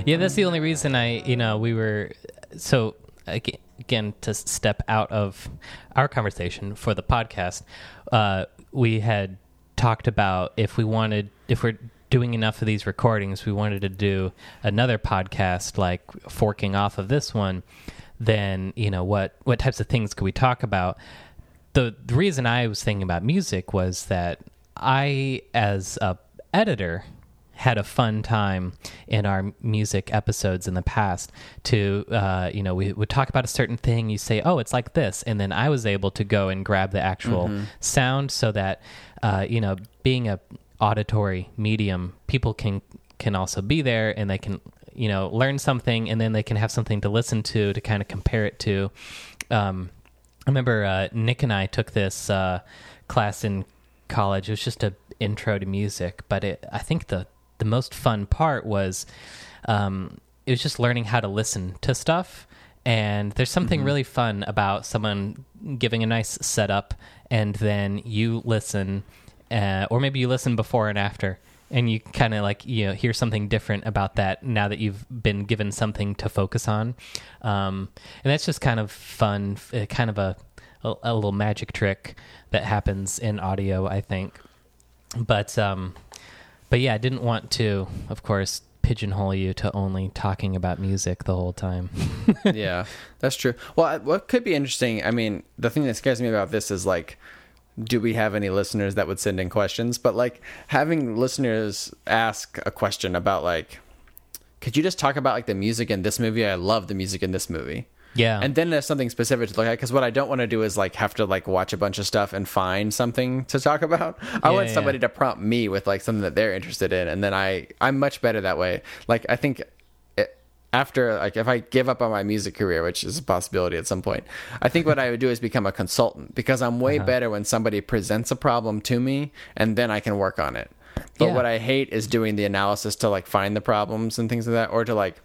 Yeah, that's the only reason I, you know, we were so again to step out of our conversation for the podcast. Uh, we had talked about if we wanted, if we're doing enough of these recordings, we wanted to do another podcast like forking off of this one. Then you know what what types of things could we talk about? the the reason I was thinking about music was that I, as a editor, had a fun time in our music episodes in the past. To uh, you know, we would talk about a certain thing. You say, "Oh, it's like this," and then I was able to go and grab the actual sound, so that uh, you know, being a auditory medium, people can can also be there and they can you know learn something, and then they can have something to listen to to kind of compare it to. Um, I remember uh, Nick and I took this uh, class in college. It was just a intro to music, but it, I think the the most fun part was um, it was just learning how to listen to stuff. And there's something really fun about someone giving a nice setup, and then you listen, uh, or maybe you listen before and after, and you kind of like you know hear something different about that now that you've been given something to focus on, um, and that's just kind of fun, uh, kind of a, a a little magic trick that happens in audio, I think. But um, but yeah, I didn't want to, of course, pigeonhole you to only talking about music the whole time. <laughs> yeah, that's true. Well, what could be interesting, I mean, the thing that scares me about this is like, do we have any listeners that would send in questions? But like having listeners ask a question about like, could you just talk about like the music in this movie? I love the music in this movie. Yeah. and then there's something specific to look at because what i don't want to do is like have to like watch a bunch of stuff and find something to talk about i Yeah, want somebody yeah. to prompt me with like something that they're interested in and then i i'm much better that way like i think after like if i give up on my music career which is a possibility at some point i think what i would do is become a consultant because i'm Uh-huh. way better when somebody presents a problem to me and then i can work on it but Yeah. what i hate is doing the analysis to like find the problems and things like that or to like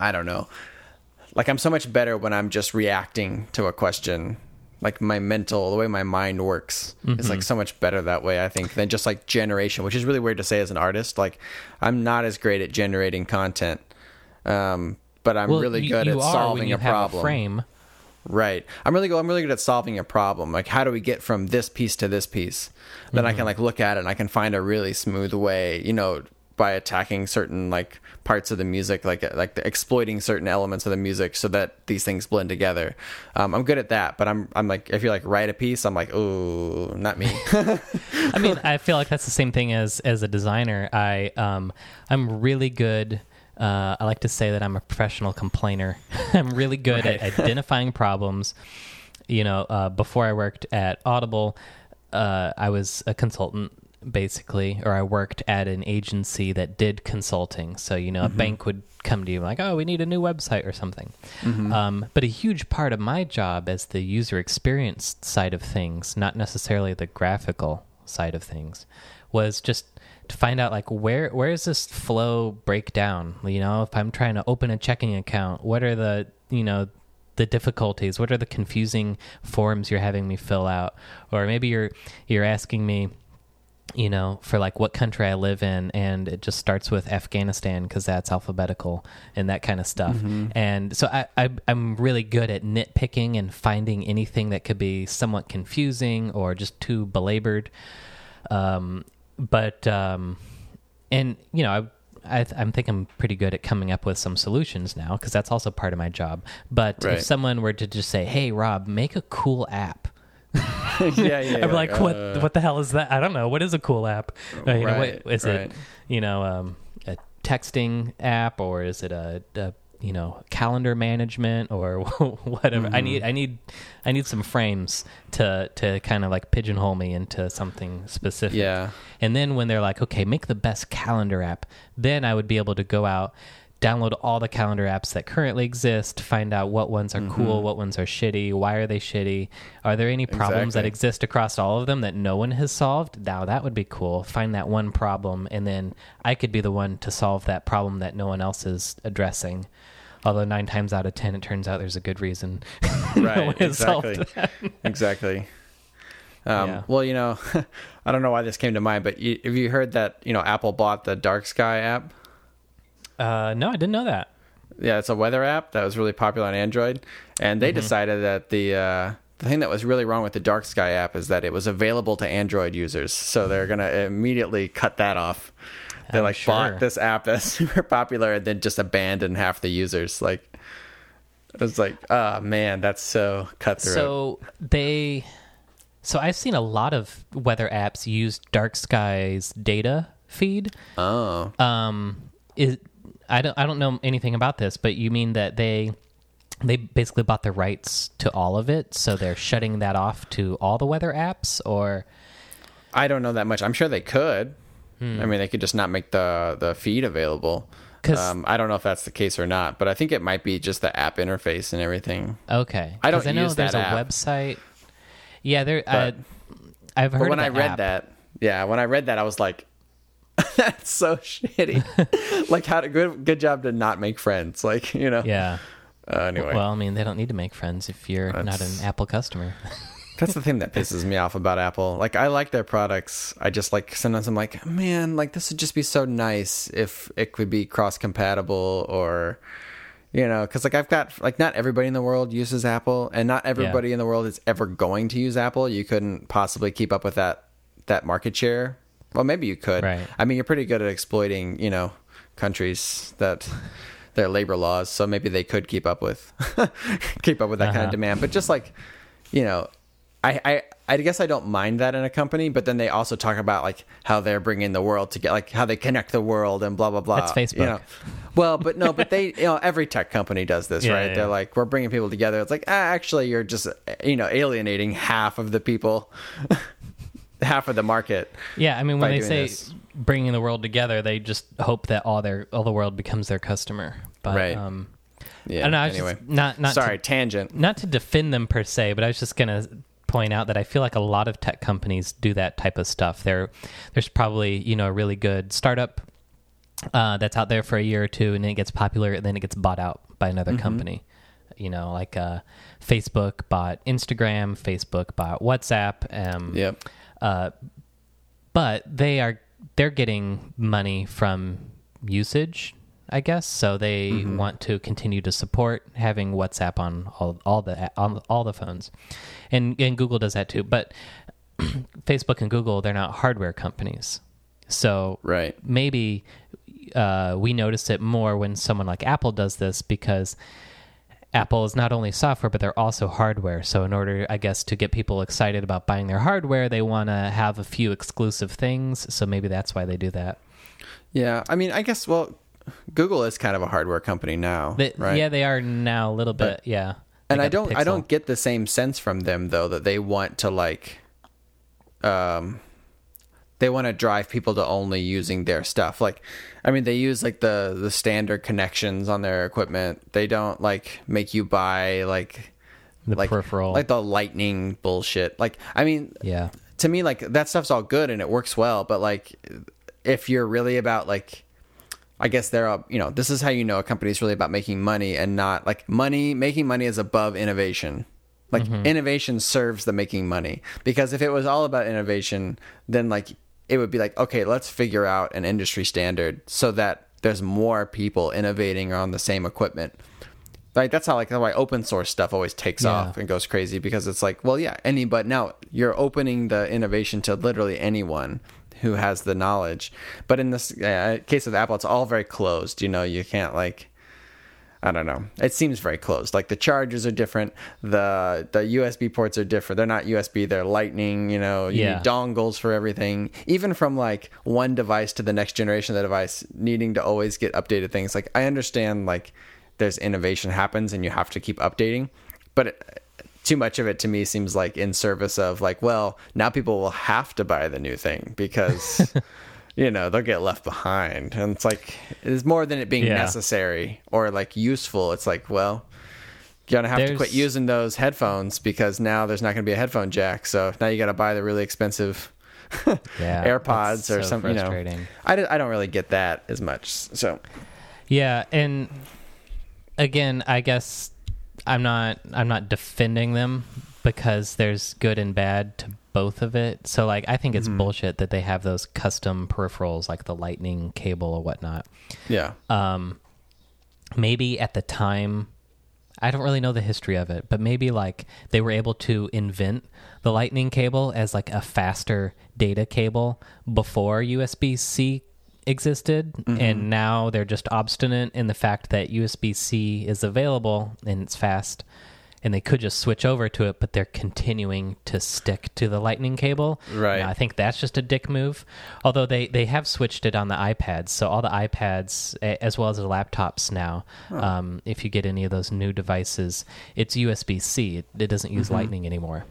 I don't know. Like I'm so much better when I'm just reacting to a question. Like my mental, the way my mind works is like so much better that way. I think than just like generation, which is really weird to say as an artist. Like I'm not as great at generating content, um, but I'm well, really you- good you at solving a problem. frame. Right. I'm really good. I'm really good at solving a problem. Like, how do we get from this piece to this piece? Then I Mm-hmm. can like look at it and I can find a really smooth way. You know, by attacking certain like parts of the music, like like exploiting certain elements of the music, so that these things blend together. Um, I'm good at that. But I'm I'm like if you like write a piece, I'm like, oh, not me. <laughs> I mean, I feel like that's the same thing as as a designer. I um I'm really good. Uh, I like to say that I'm a professional complainer. <laughs> I'm really good at <laughs> identifying problems. You know, uh, before I worked at Audible, uh, I was a consultant basically, or I worked at an agency that did consulting. So you know, a bank would come to you like, "Oh, we need a new website or something." Um, but a huge part of my job as the user experience side of things, not necessarily the graphical side of things, was just to find out like where where is this flow break down? You know, if I'm trying to open a checking account, what are the you know the difficulties? What are the confusing forms you're having me fill out? Or maybe you're you're asking me you know, for like what country I live in, and it just starts with Afghanistan because that's alphabetical and that kind of stuff. And so I, I, I'm really good at nitpicking and finding anything that could be somewhat confusing or just too belabored. Um, but um, and you know, I, I, I think I'm pretty good at coming up with some solutions now because that's also part of my job. But Right. if someone were to just say, "Hey, Rob, make a cool app," <laughs> yeah, yeah. I'm like, what? uh, what the hell is that? I don't know. What is a cool app? Uh, you know, what, is right. it? You know, um, a texting app, or is it a, a you know calendar management, or <laughs> whatever? I need, I need, I need some frames to to kind of like pigeonhole me into something specific. Yeah. And then when they're like, okay, make the best calendar app, then I would be able to go out, download all the calendar apps that currently exist, find out what ones are cool, what ones are shitty, why are they shitty, are there any problems that exist across all of them that no one has solved? Now that would be cool. Find that one problem, and then I could be the one to solve that problem that no one else is addressing. Although nine times out of ten, it turns out there's a good reason. <laughs> Right, solved exactly. <laughs> exactly. Um, Yeah. Well, you know, <laughs> I don't know why this came to mind, but you, have you heard that you know Apple bought the Dark Sky app? Uh, no, I didn't know that. Yeah, it's a weather app that was really popular on Android, and they decided that the uh, the thing that was really wrong with the Dark Sky app is that it was available to Android users, so they're gonna immediately cut that off. They I'm like sure. bought this app that's <laughs> super popular and then just abandoned half the users. Like, it was like, oh man, that's so cutthroat. So they, so I've seen a lot of weather apps use Dark Sky's data feed. oh, Um, is I don't I don't know anything about this, but you mean that they they basically bought the rights to all of it, so they're shutting that off to all the weather apps, or I don't know that much. I'm sure they could. Hmm. I mean, they could just not make the the feed available. Um, I don't know if that's the case or not, but I think it might be just the app interface and everything. okay? I don't I know use there's that a app. website. Yeah, there. I, But- I've heard. But when of I read app. that, yeah, when I read that, I was like, <laughs> "That's so shitty." <laughs> like, how to good good job to not make friends. Like, you know. yeah. Uh, anyway, Well, I mean, they don't need to make friends if you're not an Apple customer. <laughs> that's the thing that pisses me off about Apple. Like, I like their products. I just like sometimes I'm like, man, like this would just be so nice if it could be cross compatible or. You know, because like I've got like not everybody in the world uses Apple, and not everybody in the world is ever going to use Apple. You couldn't possibly keep up with that that market share. Well, maybe you could. Right. I mean, you're pretty good at exploiting, you know, countries that their labor laws, so maybe they could keep up with <laughs> keep up with that kind Uh-huh. of demand. But just like, you know, I, I I guess I don't mind that in a company, but then they also talk about like how they're bringing the world to get like how they connect the world and blah blah blah. That's Facebook. You know, Well, but no, but <laughs> they, you know, every tech company does this, Yeah, right? yeah, They're like, we're bringing people together. It's like, ah, actually, you're just, you know, alienating half of the people, <laughs> half of the market. Yeah, I mean, when they say this. bringing the world together, they just hope that all their all the world becomes their customer. But Right. um, Yeah. Know. Anyway, not not sorry, to, tangent. not to defend them per se, but I was just gonna point out that I feel like a lot of tech companies do that type of stuff. There, there's probably you know a really good startup uh, that's out there for a year or two, and then it gets popular, and then it gets bought out by another Mm-hmm. company. You know, like uh, Facebook bought Instagram, Facebook bought WhatsApp. Um, Yep. Uh, but they are they're getting money from usage, I guess. So they Mm-hmm. want to continue to support having WhatsApp on all all the on all the phones, and and Google does that too. But <clears throat> Facebook and Google they're not hardware companies, so Right. maybe uh, we notice it more when someone like Apple does this because Apple is not only software, but they're also hardware. So, in order, I guess, to get people excited about buying their hardware, they want to have a few exclusive things. So, maybe that's why they do that. Yeah. I mean, I guess, well, Google is kind of a hardware company now, They- right? Yeah, they are now a little bit. yeah. and I don't, I don't get the same sense from them though that they want to like, um, they want to drive people to only using their stuff. Like, I mean, they use like the the standard connections on their equipment. They don't like make you buy like the like peripheral. like the lightning bullshit. Like, I mean, yeah. to me like that stuff's all good and it works well but like if you're really about like i guess they're a, you know this is how you know a company is really about making money and not like money making money is above innovation like mm-hmm. innovation serves the making money because if it was all about innovation then like it would be like okay let's figure out an industry standard so that there's more people innovating on the same equipment like that's how like that's why open source stuff always takes Yeah. off and goes crazy because it's like well yeah any but now you're opening the innovation to literally anyone who has the knowledge but in this uh, case of apple it's all very closed you know you can't like I don't know. It seems very closed. Like the chargers are different. The the USB ports are different. They're not USB. They're Lightning. You know, you Yeah. need dongles for everything. Even from like one device to the next generation of the device, needing to always get updated things. Like I understand, like there's innovation happens and you have to keep updating, but it, too much of it to me seems like in service of like, well, now people will have to buy the new thing because. <laughs> You know they'll get left behind, and it's like it's more than it being Yeah. necessary or like useful. It's like, well, you're gonna have to quit using those headphones because now there's not gonna be a headphone jack. So now you got to buy the really expensive <laughs> Yeah. AirPods or so something. You know, frustrating. I, I don't really get that as much. So Yeah, and again, I guess I'm not I'm not defending them because there's good and bad to both of it. So like I think it's Mm-hmm. bullshit that they have those custom peripherals like the lightning cable or whatnot. yeah, Um maybe at the time I don't really know the history of it, but maybe like they were able to invent the lightning cable as like a faster data cable before USB C existed and now they're just obstinate in the fact that USB C is available and it's fast and they could just switch over to it but they're continuing to stick to the lightning cable. Right. Now, I think that's just a dick move. Although they they have switched it on the iPads, so all the iPads a- as well as the laptops now, um, if you get any of those new devices, it's USB C. It, it doesn't use Lightning anymore.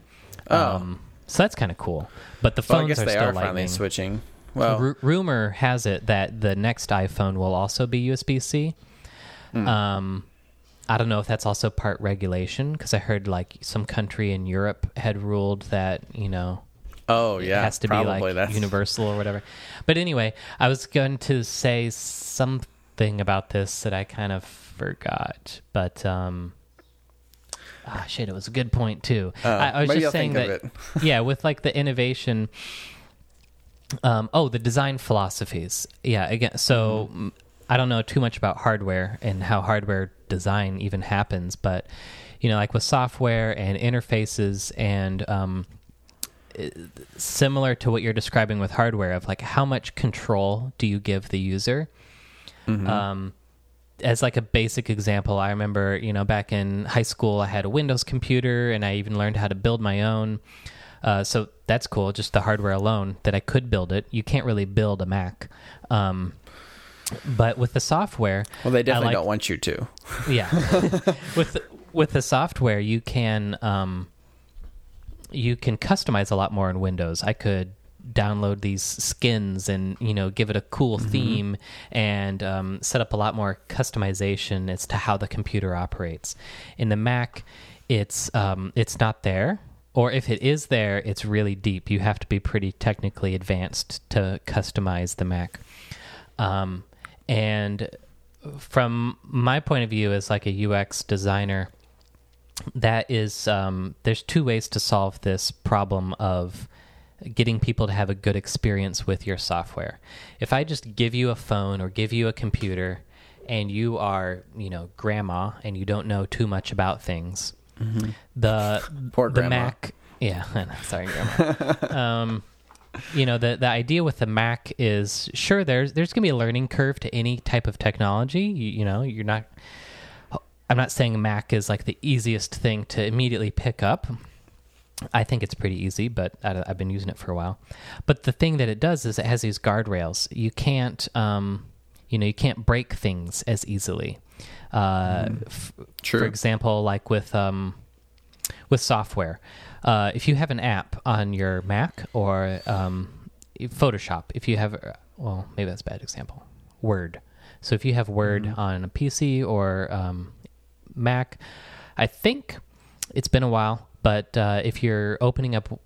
Oh. Um, so that's kind of cool. But the well, I phones guess are they still are finally Lightning. switching. Well, Ru- rumor has it that the next iPhone will also be USB C. Hmm. Um, I don't know if that's also part regulation because I heard like some country in Europe had ruled that you know oh yeah, it has to be like that's universal or whatever. But anyway, I was going to say something about this that I kind of forgot, but um. Ah, shit! It was a good point too. Oh, I, I was just I'll saying that, <laughs> yeah, with like the innovation. Um, oh, the design philosophies. Yeah, again, so Mm-hmm. I don't know too much about hardware and how hardware design even happens, but you know, like with software and interfaces and um, similar to what you're describing with hardware of like how much control do you give the user? Um, as like a basic example i remember you know back in high school i had a windows computer and i even learned how to build my own. Uh, so that's cool just the hardware alone that i could build it. You can't really build a mac. Um, But with the software, Well, they definitely like- don't want you to. yeah. <laughs> With with the software you can um you can customize a lot more in windows. I could download these skins and you know give it a cool theme and um, set up a lot more customization as to how the computer operates. In the mac it's um, it's not there or if it is there it's really deep. You have to be pretty technically advanced to customize the mac. Um, and from my point of view as like a UX designer, that is um, there's two ways to solve this problem of getting people to have a good experience with your software. If I just give you a phone or give you a computer and you are, you know, grandma and you don't know too much about things, the Poor the grandma. Mac, yeah, <laughs> sorry, grandma. <laughs> um, you know the the idea with the Mac is sure there's there's gonna be a learning curve to any type of technology. You, you know, you're not. I'm not saying Mac is like the easiest thing to immediately pick up. I think it's pretty easy, but I, I've been using it for a while. But the thing that it does is it has these guardrails. You can't, um, you know, you can't break things as easily. Uh, f- True. For example, like with um, with software, uh, if you have an app on your Mac or um, Photoshop, if you have, well, maybe that's a bad example. Word. So if you have Word on a PC or um, Mac, I think it's been a while, but uh, if you're opening up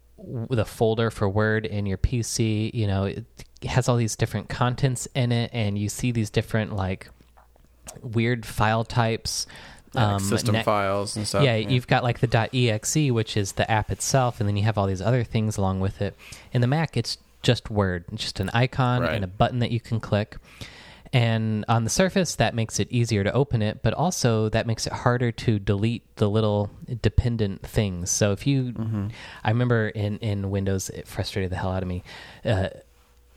the folder for Word in your PC, you know, it has all these different contents in it, and you see these different like weird file types. Yeah, like um, system files and stuff. yeah, you've got like the .exe, which is the app itself, and then you have all these other things along with it. In the Mac, it's just Word, it's just an icon Right. and a button that you can click. And on the surface, that makes it easier to open it, but also that makes it harder to delete the little dependent things. So if you, I remember in in Windows, it frustrated the hell out of me. Uh,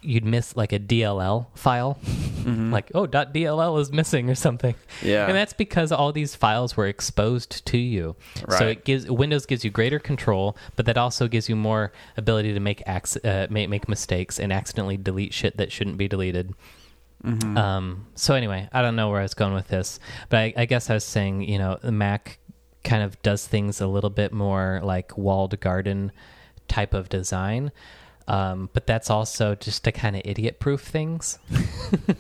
you'd miss like a DLL file, like oh .dll is missing or something. Yeah. and that's because all these files were exposed to you. Right. So it gives Windows gives you greater control, but that also gives you more ability to make acc- uh, make, make mistakes and accidentally delete shit that shouldn't be deleted. Um, so anyway, I don't know where I was going with this, but I, I guess I was saying, you know, the Mac kind of does things a little bit more like walled garden type of design. Um, but that's also just to kind of idiot proof things. <laughs>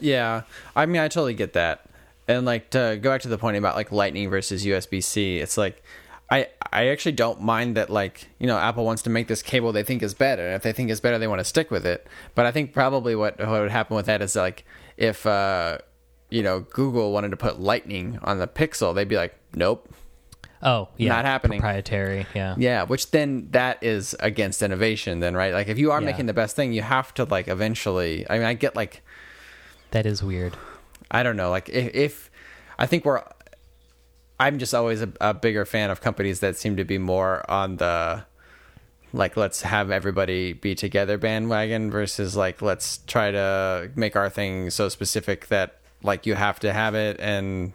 Yeah, I mean, I totally get that. And like to go back to the point about like Lightning versus USB C, it's like I I actually don't mind that like you know Apple wants to make this cable they think is better, if they think it's better, they want to stick with it. But I think probably what what would happen with that is like if uh you know Google wanted to put Lightning on the Pixel, they'd be like, nope. Oh, yeah, Not happening. Proprietary, yeah. Yeah, which then that is against innovation, then right? Like if you are Yeah. making the best thing, you have to like eventually. I mean, I get like That is weird. I don't know. Like if, if I think we're, I'm just always a, a bigger fan of companies that seem to be more on the, like let's have everybody be together bandwagon versus like let's try to make our thing so specific that like you have to have it and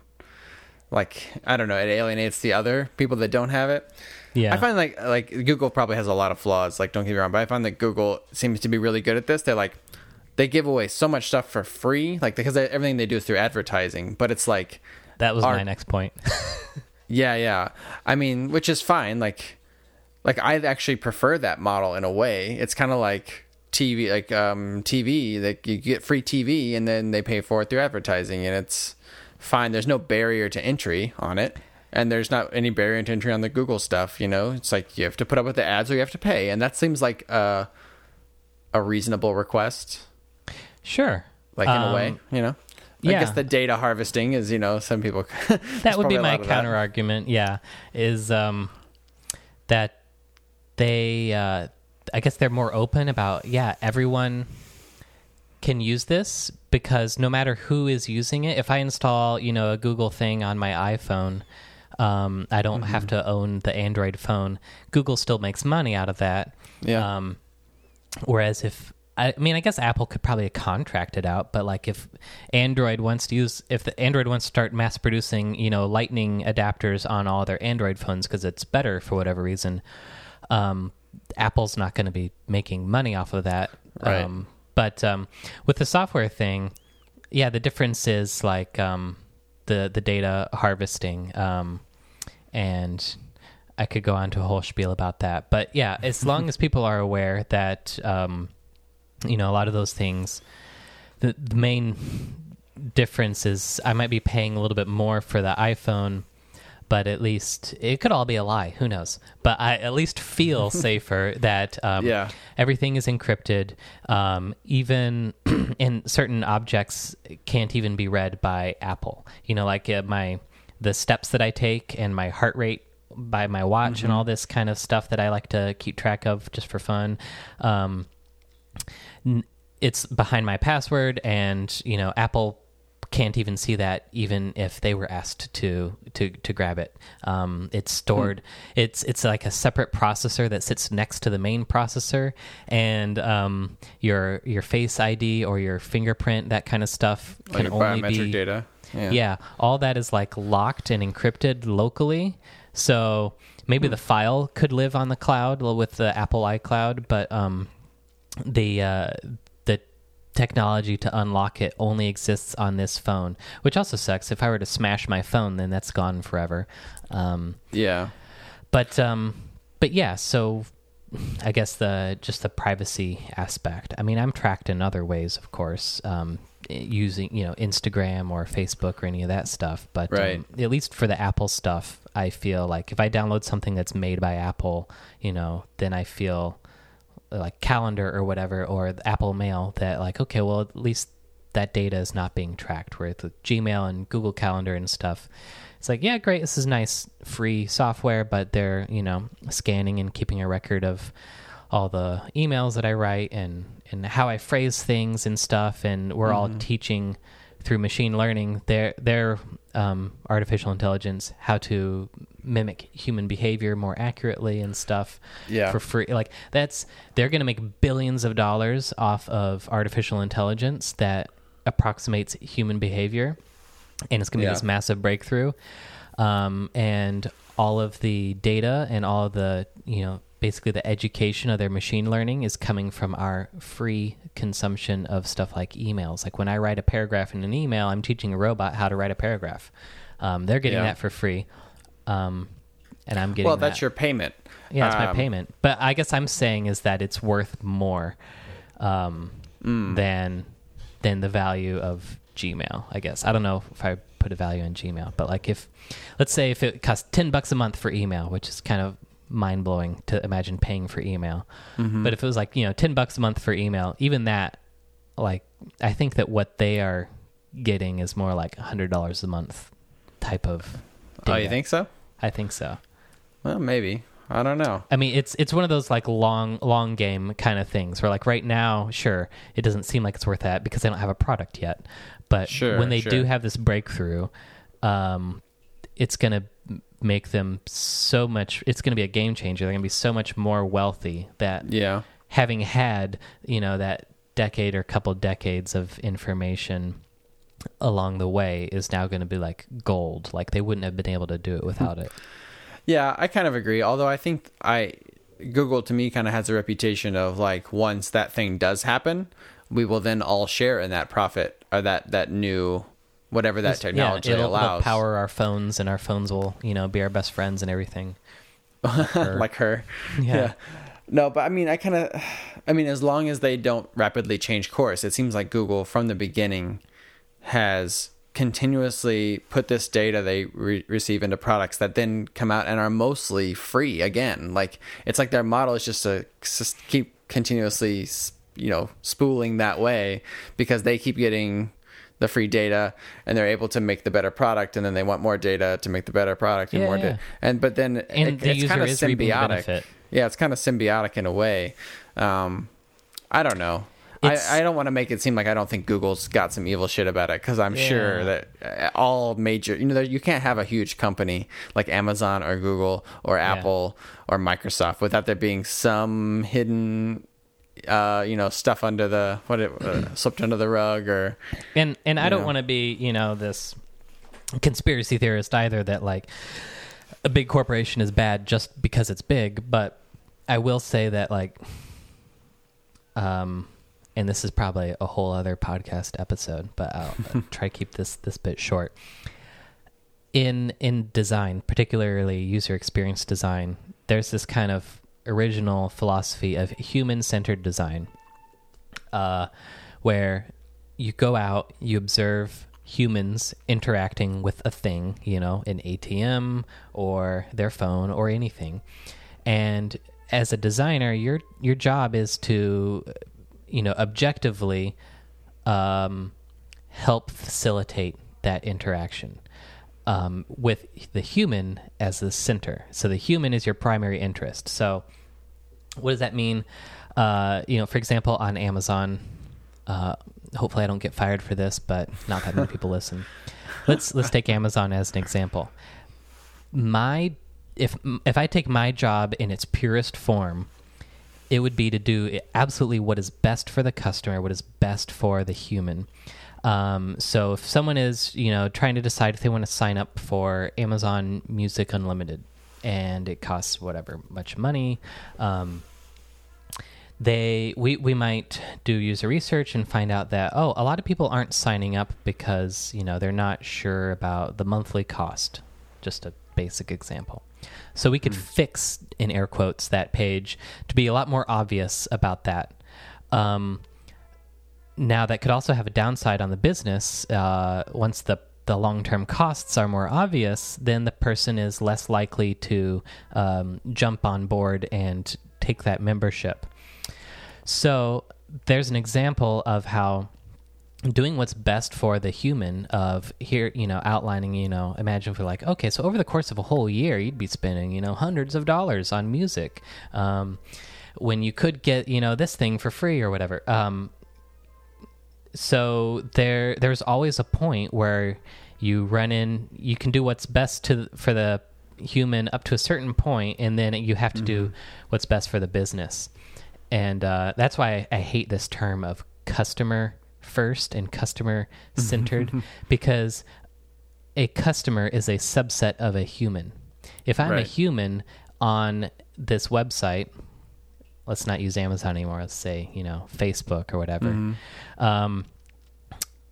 like I don't know it alienates the other people that don't have it. Yeah. I find like like Google probably has a lot of flaws. Like don't get me wrong, but I find that Google seems to be really good at this. They're like they give away so much stuff for free, like because they, everything they do is through advertising. But it's like, That was Our- my next point. <laughs> <laughs> yeah, yeah. I mean, which is fine. Like, like I actually prefer that model in a way. It's kind of like TV, like um TV. Like you get free TV and then they pay for it through advertising, and it's fine. There's no barrier to entry on it. And there's not any barrier to entry on the Google stuff, you know. It's like you have to put up with the ads or you have to pay, and that seems like a a reasonable request. sure. like in a Um, way, you know. Yeah. I guess the data harvesting is, you know, some people. <laughs> that would be my counter argument yeah is um that they uh i guess they're more open about yeah everyone can use this because no matter who is using it if i install you know a google thing on my iphone um, i don't have to own the android phone google still makes money out of that Yeah. um, whereas if I mean, I guess Apple could probably contract it out, but like if Android wants to use, if the Android wants to start mass producing, you know, Lightning adapters on all their Android phones because it's better for whatever reason, um, Apple's not going to be making money off of that. Right. Um, but um, with the software thing, yeah, the difference is like um, the the data harvesting, um, and I could go on to a whole spiel about that. But yeah, as <laughs> long as people are aware that um, you know a lot of those things, the, the main difference is I might be paying a little bit more for the iPhone but at least it could all be a lie. Who knows? But I at least feel <laughs> safer that um, Yeah. everything is encrypted. Um, even <clears throat> in certain objects can't even be read by Apple. You know, like uh, my the steps that I take and my heart rate by my watch and all this kind of stuff that I like to keep track of just for fun. Um, n- it's behind my password, and you know, Apple can't even see that even if they were asked to to to grab it um, it's stored it's it's like a separate processor that sits next to the main processor and um, your your face id or your fingerprint that kind of stuff Like can only biometric be data. Yeah. yeah. all that is like locked and encrypted locally. So maybe the file could live on the cloud with the Apple iCloud, but um, the uh, the technology to unlock it only exists on this phone, which also sucks. If I were to smash my phone, then that's gone forever. Um, Yeah. but um, but yeah, so I guess the just the privacy aspect. I mean, I'm tracked in other ways, of course, um, using you know Instagram or Facebook or any of that stuff. But Right. um, at least for the Apple stuff, I feel like if I download something that's made by Apple, you know, then I feel like calendar or whatever or the Apple Mail that like okay, well at least that data is not being tracked. Where with Gmail and Google Calendar and stuff, it's like yeah, great, this is nice free software, but they're you know scanning and keeping a record of all the emails that I write and and how I phrase things and stuff, and we're all mm-hmm. teaching through machine learning their their um, artificial intelligence how to mimic human behavior more accurately and stuff Yeah. for free like that's they're going to make billions of dollars off of artificial intelligence that approximates human behavior and it's going to be Yeah. this massive breakthrough um, and all of the data and all of the you know basically the education of their machine learning is coming from our free consumption of stuff like emails like when i write a paragraph in an email i'm teaching a robot how to write a paragraph um, they're getting Yeah. that for free um, and i'm getting Well, that's that. your payment. Yeah, it's my Um, payment. But I guess I'm saying is that it's worth more um, Mm. than than the value of Gmail. I guess I don't know if I put a value on Gmail, but like if let's say if it costs ten bucks a month for email, which is kind of mind blowing to imagine paying for email. Mm-hmm. But if it was like you know ten bucks a month for email, even that, like I think that what they are getting is more like hundred dollars a month type of. Oh, you think so? I think so. Well, maybe. I don't know. I mean, it's it's one of those like long long game kind of things where like right now, sure, it doesn't seem like it's worth that because they don't have a product yet. But Sure, when they do have this breakthrough, um, it's gonna make them so much. It's gonna be a game changer. They're gonna be so much more wealthy that Yeah. having had you know that decade or couple decades of information along the way is now going to be like gold like they wouldn't have been able to do it without it Yeah, I kind of agree. Although I think I Google to me kind of has a reputation of like once that thing does happen, we will then all share in that profit or that that new whatever that technology yeah, it'll, it'll allows. power our phones, and our phones will, you know, be our best friends and everything. Or- <laughs> like her. Yeah. No, but I mean, I kind of, I mean, as long as they don't rapidly change course, it seems like Google from the beginning has continuously put this data they re- receive into products that then come out and are mostly free again. Like it's like their model is just to s- keep continuously, you know, spooling that way because they keep getting the free data and they're able to make the better product and then they want more data to make the better product and Yeah, more yeah. data and but then And it, the it's user kind of symbiotic. yeah it's kind of symbiotic in a way. Um i don't know. It's- I, I don't want to make it seem like I don't think Google's got some evil shit about it because I'm sure that uh, all major, you know, you can't have a huge company like Amazon or Google or Apple or Microsoft without there being some hidden, uh, you know, stuff under the what it uh, <clears throat> slipped under the rug or And and I don't want to be, you know, this conspiracy theorist either that like a big corporation is bad just because it's big, but I will say that like um and this is probably a whole other podcast episode, but I'll <laughs> try to keep this this bit short. In in design, particularly user experience design, there's this kind of original philosophy of human centered design, uh, where you go out, you observe humans interacting with a thing, you know, an ATM or their phone or anything. And as a designer, your your job is to, you know, objectively um, help facilitate that interaction um, with the human as the center. So the human is your primary interest. So what does that mean? Uh, you know, for example, on Amazon, uh, hopefully I don't get fired for this, but not that many people <laughs> listen. Let's let's take Amazon as an example. My if if I take my job in its purest form, it would be to do absolutely what is best for the customer, what is best for the human. Um, so if someone is, you know, trying to decide if they want to sign up for Amazon Music Unlimited, and it costs whatever much money, um, they we we might do user research and find out that oh a lot of people aren't signing up because you know they're not sure about the monthly cost. Just a basic example. So we could mm. fix in air quotes that page to be a lot more obvious about that. Um, now that could also have a downside on the business uh, once the the long-term costs are more obvious then the person is less likely to um, jump on board and take that membership. So there's an example of how doing what's best for the human of here you know outlining you know imagine if we're like okay so over the course of a whole year you'd be spending you know hundreds of dollars on music. Um, when you could get you know this thing for free or whatever. Um, so there there's always a point where you run in you can do what's best to for the human up to a certain point and then you have to mm-hmm. do what's best for the business and uh, that's why I, I hate this term of customer first and customer centered <laughs> because a customer is a subset of a human. If I'm right. a human on this website, let's not use Amazon anymore. Let's say you know Facebook or whatever. Mm-hmm. Um,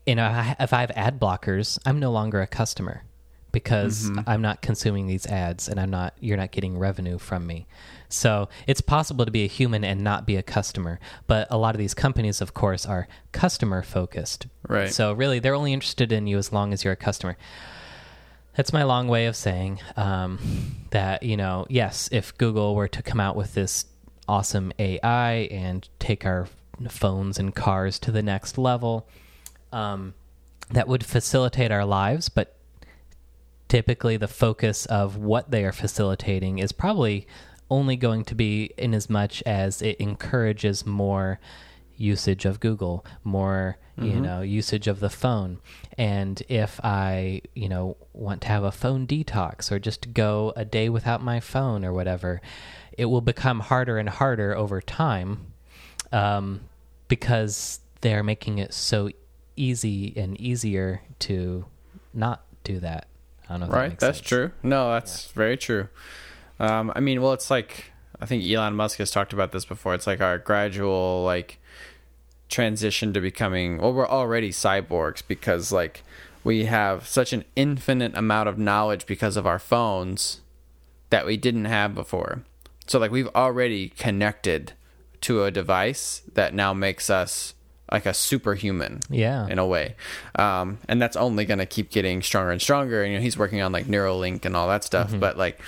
you know, if I have ad blockers, I'm no longer a customer because mm-hmm. I'm not consuming these ads and I'm not. You're not getting revenue from me. So it's possible to be a human and not be a customer. But a lot of these companies, of course, are customer focused. Right. So really, they're only interested in you as long as you're a customer. That's my long way of saying um, that, you know, yes, if Google were to come out with this awesome AI and take our phones and cars to the next level, um, that would facilitate our lives. But typically, the focus of what they are facilitating is probably only going to be in as much as it encourages more usage of Google, more mm-hmm. you know usage of the phone. And if I you know want to have a phone detox or just go a day without my phone or whatever, it will become harder and harder over time um, because they're making it so easy and easier to not do that. I don't know. right, that that's sense. true. No, that's yeah. very true. Um, I mean, well, it's like I think Elon Musk has talked about this before. It's like our gradual like transition to becoming well, we're already cyborgs because like we have such an infinite amount of knowledge because of our phones that we didn't have before. So like we've already connected to a device that now makes us like a superhuman yeah in a way um, and that's only going to keep getting stronger and stronger and you know he's working on like neuralink and all that stuff mm-hmm. but like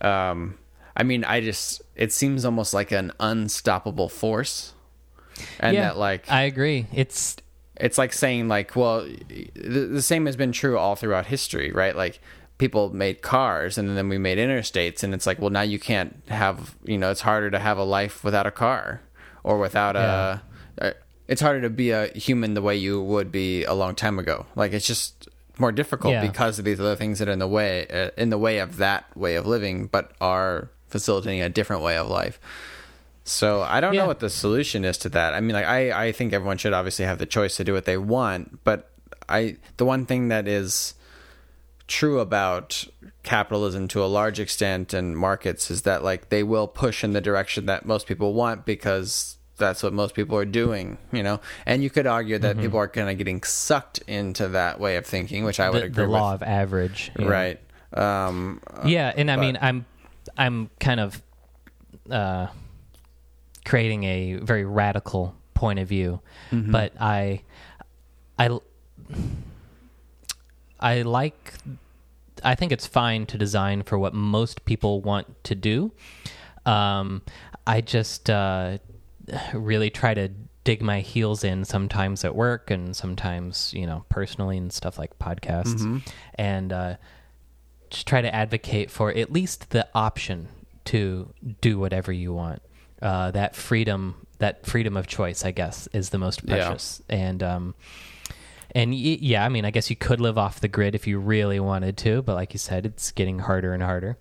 um, I mean, I just it seems almost like an unstoppable force, and yeah, that like I agree. It's it's like saying like, well, the, the same has been true all throughout history, right? Like people made cars and then we made interstates and it's like well now you can't have you know it's harder to have a life without a car or without yeah. a, a it's harder to be a human the way you would be a long time ago like it's just more difficult yeah. because of these other things that are in the way uh, in the way of that way of living, but are facilitating a different way of life. So I don't yeah. know what the solution is to that. I mean, like I I think everyone should obviously have the choice to do what they want, but I the one thing that is true about capitalism to a large extent and markets is that like they will push in the direction that most people want because that's what most people are doing, you know. And you could argue that Mm-hmm. people are kind of getting sucked into that way of thinking, which I would the, agree the law with. of average. know. Right. Um, yeah and i but- mean i'm i'm kind of uh creating a very radical point of view Mm-hmm. but i i i like i think it's fine to design for what most people want to do um i just uh really try to dig my heels in sometimes at work and sometimes you know personally and stuff like podcasts and uh just try to advocate for at least the option to do whatever you want. Uh, that freedom, that freedom of choice, I guess, is the most Yeah. precious. And um, and y- yeah, I mean, I guess you could live off the grid if you really wanted to, but like you said, it's getting harder and harder.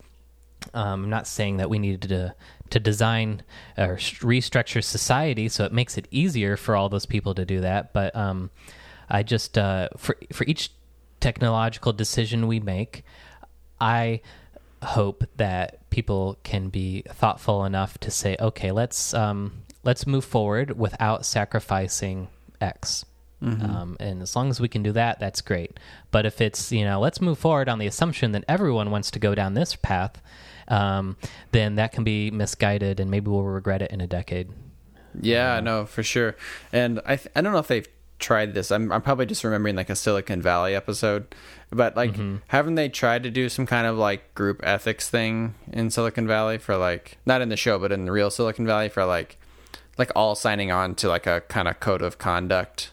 Um, I'm not saying that we needed to to design or restructure society so it makes it easier for all those people to do that. But um, I just uh, for for each technological decision we make, I hope that people can be thoughtful enough to say, okay, let's um, let's move forward without sacrificing X. Um, and as long as we can do that, that's great. But if it's you know, let's move forward on the assumption that everyone wants to go down this path, um, then that can be misguided, and maybe we'll regret it in a decade. Yeah, no, for sure. And I th- I don't know if they've tried this. I'm I'm probably just remembering like a Silicon Valley episode, but like haven't they tried to do some kind of like group ethics thing in Silicon Valley for like not in the show but in the real Silicon Valley for like like all signing on to like a kind of code of conduct.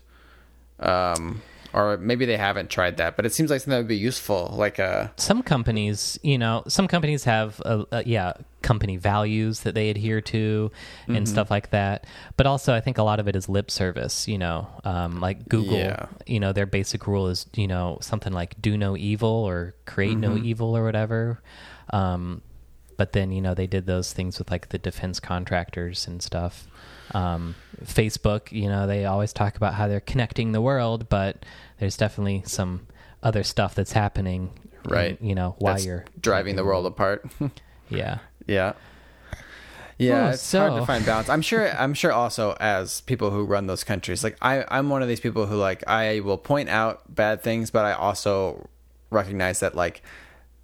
Um or maybe they haven't tried that, but it seems like something that would be useful like uh some companies, you know, some companies have, a, uh, yeah, company values that they adhere to and Mm-hmm. stuff like that. But also, I think a lot of it is lip service, you know, um, like Google, Yeah. you know, their basic rule is, you know, something like do no evil or create no Mm-hmm. evil or whatever. Um, but then, you know, they did those things with like the defense contractors and stuff. Um, Facebook, you know, they always talk about how they're connecting the world, but there's definitely some other stuff that's happening Right. you know while that's you're driving the world apart. <laughs> yeah Yeah. Yeah, Oh, it's hard to find balance. I'm sure I'm sure also as people who run those countries, like I, I'm one of these people who like I will point out bad things, but I also recognize that like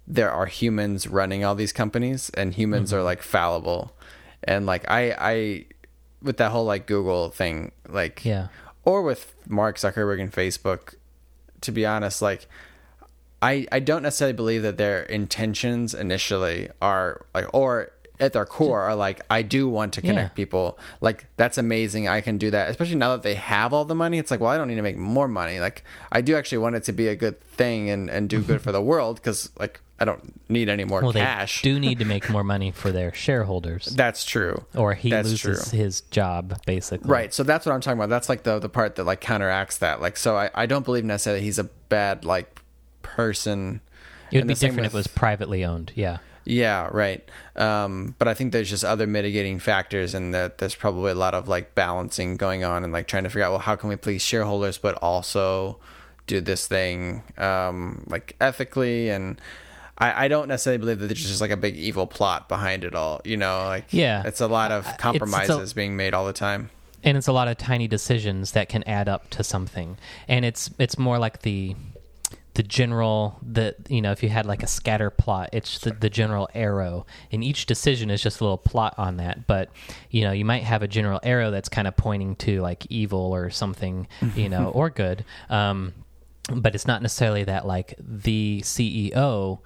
there are humans running all these companies and humans Mm-hmm. are like fallible. And like I I with that whole like Google thing, like Yeah. or with Mark Zuckerberg and Facebook, to be honest, like I I don't necessarily believe that their intentions initially are like or at their core are like I do want to connect Yeah. people. Like that's amazing. I can do that. Especially now that they have all the money. It's like, well, I don't need to make more money. Like I do actually want it to be a good thing and and do good for the world cuz like I don't need any more well cash. they do need to <laughs> make more money for their shareholders That's true. or he That's loses true. his job basically Right. So that's what I'm talking about. That's like the the part that like counteracts that. Like so I, I don't believe necessarily he's a bad like person. it would be different if it was privately owned yeah Yeah, right. Um, but I think there's just other mitigating factors, and that there's probably a lot of like balancing going on, and like trying to figure out well, how can we please shareholders, but also do this thing um, like ethically, and I, I don't necessarily believe that there's just like a big evil plot behind it all. You know, like Yeah. it's a lot of Uh, it's- compromises it's a- being made all the time. and it's a lot of tiny decisions that can add up to something and it's it's more like the the general the you know if you had like a scatter plot it's the, the general arrow and each decision is just a little plot on that but you know you might have a general arrow that's kind of pointing to like evil or something you know <laughs> or good um but it's not necessarily that like the ceo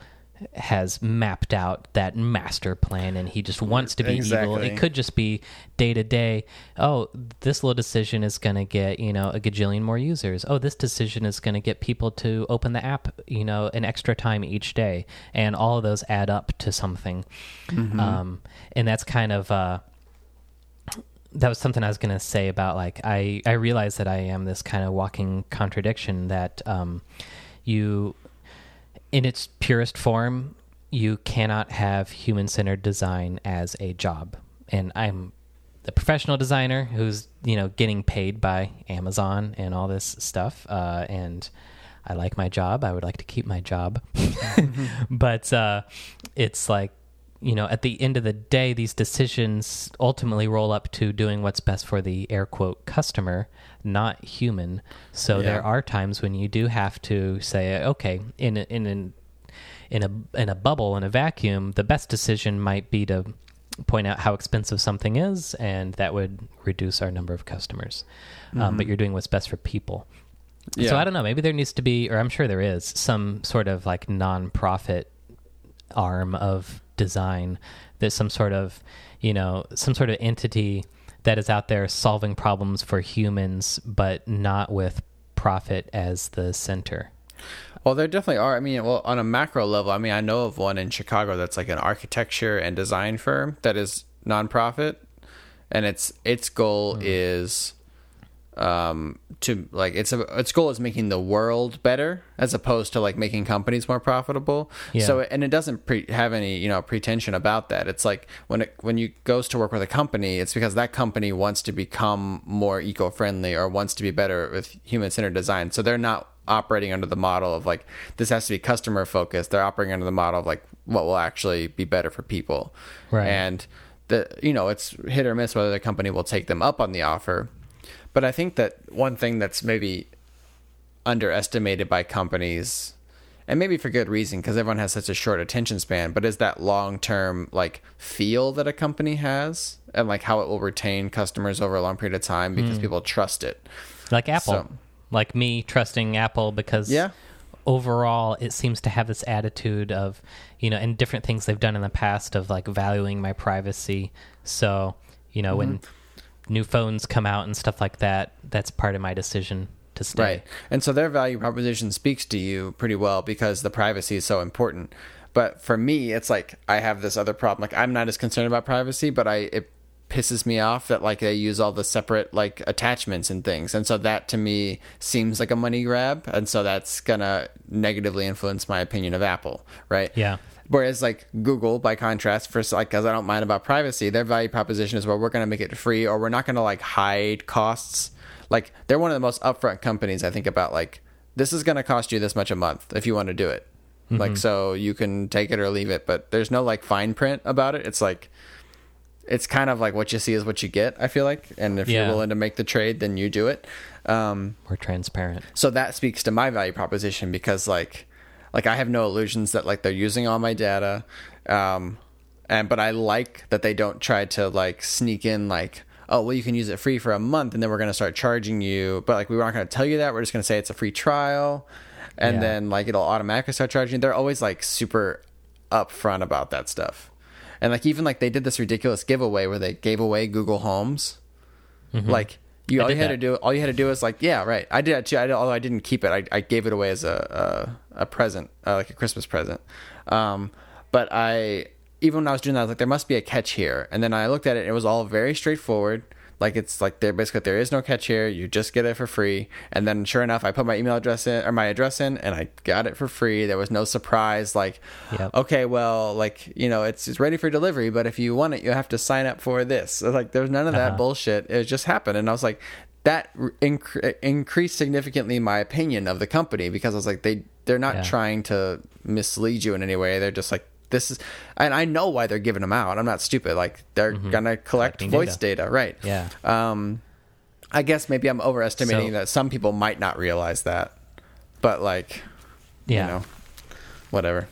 has mapped out that master plan and he just wants to be evil. It could just be day to day oh this little decision is going to get you know a gajillion more users. Oh this decision is going to get people to open the app you know an extra time each day. And all of those add up to something. Um, and that's kind of uh, that was something I was going to say about like I I realize that I am this kind of walking contradiction that um, you in its purest form you cannot have human centered design as a job. And I'm a professional designer who's you know getting paid by Amazon and all this stuff uh, and I like my job. I would like to keep my job. <laughs> But uh, it's like you know, at the end of the day, these decisions ultimately roll up to doing what's best for the air quote customer, not human. So Yeah. there are times when you do have to say, okay, in a, in an in a in a bubble in a vacuum, the best decision might be to point out how expensive something is, and that would reduce our number of customers. Um, but you're doing what's best for people. So I don't know. Maybe there needs to be, or I'm sure there is, some sort of like non-profit arm of design. There's some sort of, you know, some sort of entity that is out there solving problems for humans, but not with profit as the center. Well, there definitely are. I mean, well, on a macro level, I mean, I know of one in Chicago that's like an architecture and design firm that is nonprofit, and its its goal hmm. is um to like it's a its goal is making the world better as opposed to like making companies more profitable. Yeah. so and it doesn't pre- have any you know pretension about that. It's like when it when you goes to work with a company it's because that company wants to become more eco-friendly or wants to be better with human-centered design. So they're not operating under the model of like this has to be customer focused they're operating under the model of like what will actually be better for people. Right. and the you know it's hit or miss whether the company will take them up on the offer but i think that one thing that's maybe underestimated by companies and maybe for good reason because everyone has such a short attention span but is that long-term like feel that a company has and like how it will retain customers over a long period of time because people trust it Like Apple. So- like me trusting Apple because Yeah. overall it seems to have this attitude of, you know, and different things they've done in the past of like valuing my privacy. So, you know, when Mm-hmm. New phones come out and stuff like that, that's part of my decision to stay. Right. And so their value proposition speaks to you pretty well because the privacy is so important. But for me, it's like I have this other problem. Like I'm not as concerned about privacy, but I it pisses me off that like they use all the separate like attachments and things. And so that to me seems like a money grab, and so that's going to negatively influence my opinion of Apple, right? Yeah. Whereas like Google, by contrast, for like because I don't mind about privacy, their value proposition is well, we're going to make it free, or we're not going to like hide costs. Like they're one of the most upfront companies. I think about like this is going to cost you this much a month if you want to do it. Like so you can take it or leave it, but there's no like fine print about it. It's like it's kind of like what you see is what you get. I feel like, and if Yeah. you're willing to make the trade, then you do it. Um, We're transparent. so that speaks to my value proposition because like like i have no illusions that like they're using all my data um and but i like that they don't try to like sneak in like oh well you can use it free for a month and then we're going to start charging you but like we aren't going to tell you that. We're just going to say it's a free trial and Yeah. then like it'll automatically start charging. They're always like super upfront about that stuff. And like even like they did this ridiculous giveaway where they gave away google homes. Like you I all you had that. to do all you had to do is like yeah right. I did that too. I, although i didn't keep it. I, I gave it away as a a, a present uh, like a christmas present. Um but i even when i was doing that i was like there must be a catch here. And then i looked at it and it was all very straightforward. Like it's like there basically there is no catch here. You just get it for free. And then sure enough i put my email address in or my address in and i got it for free. There was no surprise like Yep. okay well like you know it's, it's ready for delivery but if you want it you have to sign up for this. Like there's none of that Uh-huh. bullshit. It just happened. And i was like that inc- increased significantly my opinion of the company because i was like they they're not Yeah. trying to mislead you in any way they're just like this is and i know why they're giving them out i'm not stupid like they're gonna collect Collecting voice data. data. right Yeah. um i guess maybe i'm overestimating So- that some people might not realize that but like Yeah. you know whatever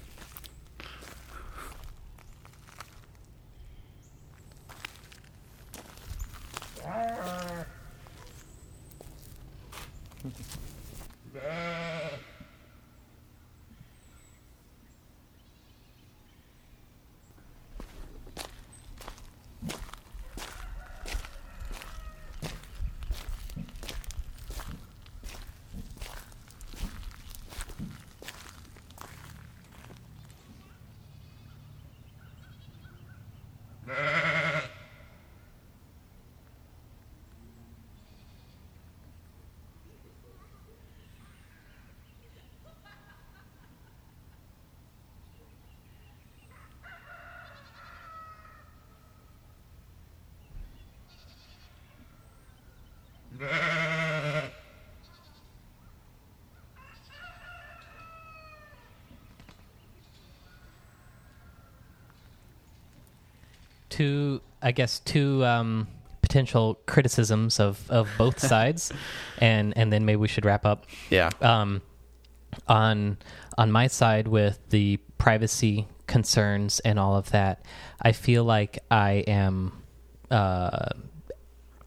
two, I guess, two um, potential criticisms of, of both <laughs> sides, and and then maybe we should wrap up. Yeah. Um, on on my side with the privacy concerns and all of that, I feel like I am uh,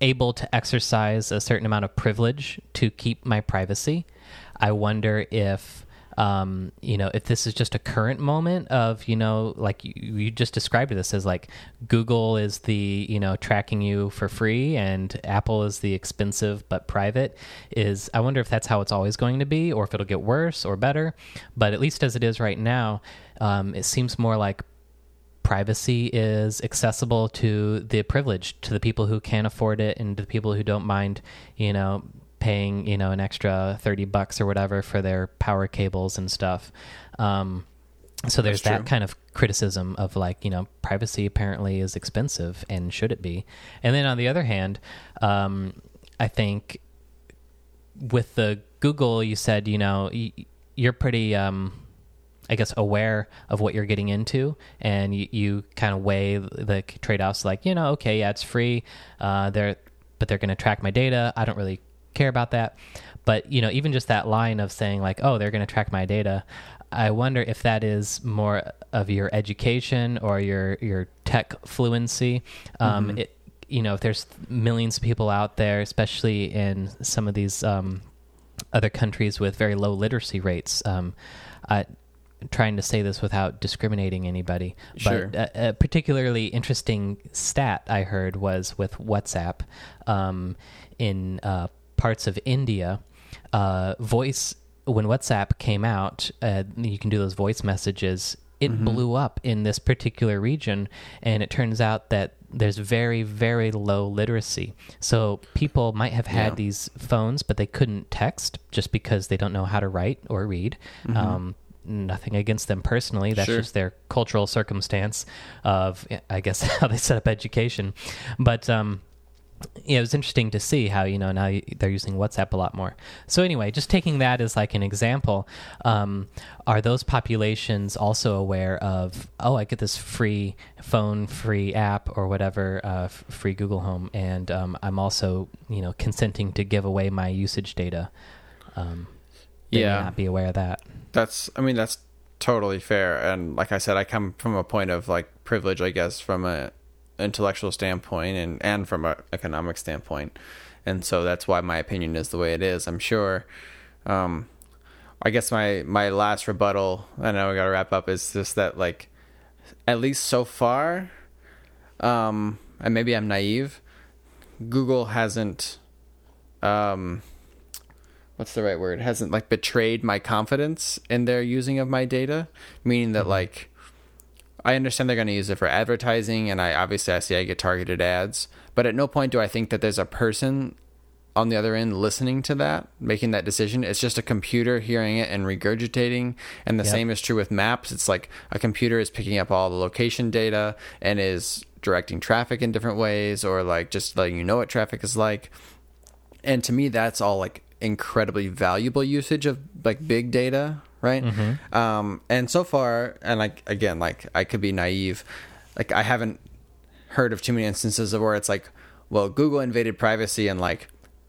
able to exercise a certain amount of privilege to keep my privacy. I wonder if um, you know, if this is just a current moment of, you know, like you, you, just described this as like Google is the, you know, tracking you for free and Apple is the expensive but private, is I wonder if that's how it's always going to be or if it'll get worse or better. But at least as it is right now, um, it seems more like privacy is accessible to the privileged, to the people who can afford it and to the people who don't mind, you know, paying you know an extra 30 bucks or whatever for their power cables and stuff um, so there's that kind of criticism of like you know privacy apparently is expensive and should it be and then on the other hand um, i think with the google you said you know you're pretty um, I guess aware of what you're getting into, and you, you kind of weigh the trade-offs. Like, you know, okay, yeah, it's free. Uh, they're but they're going to track my data. I don't really care about that. But you know, even just that line of saying like, "Oh, they're going to track my data," I wonder if that is more of your education or your your tech fluency. Um, mm-hmm. it, you know, if there's millions of people out there, especially in some of these um, other countries with very low literacy rates. Um, I, trying to say this without discriminating anybody, sure. but a, a, particularly interesting stat I heard was with WhatsApp um, in uh, parts of India, uh, voice when WhatsApp came out, uh, you can do those voice messages. It mm-hmm. blew up in this particular region, and it turns out that there's very, very low literacy. So people might have had yeah. these phones, but they couldn't text just because they don't know how to write or read. Mm-hmm. Um, nothing against them personally. That's sure. just their cultural circumstance of, I guess, <laughs> how they set up education. But um, yeah, it was interesting to see how you know now they're using WhatsApp a lot more. So anyway, just taking that as like an example, um, are those populations also aware of oh, I get this free phone, free app, or whatever, uh, free Google Home, and um, I'm also you know consenting to give away my usage data. Um, yeah, not be aware of that. That's, I mean, that's totally fair. And like I said, I come from a point of like privilege, I guess, from a intellectual standpoint and and from an economic standpoint, and so that's why my opinion is the way it is. I'm sure. Um, I guess my my last rebuttal, I know we got to wrap up, is just that like, at least so far, um, and maybe I'm naive. Google hasn't, um, what's the right word? Hasn't like betrayed my confidence in their using of my data, meaning that mm-hmm. like I understand they're going to use it for advertising, and I obviously I see I get targeted ads, but at no point do I think that there's a person on the other end listening to that, making that decision. It's just a computer hearing it and regurgitating. And the yep. same is true with maps. It's like a computer is picking up all the location data and is directing traffic in different ways, or like just letting you know what traffic is like. And to me, that's all like incredibly valuable usage of like big data right? Mm-hmm. Um, and so far, and like again, like I could be naive, like I haven't heard of too many instances of where it's like, well, Google invaded privacy and like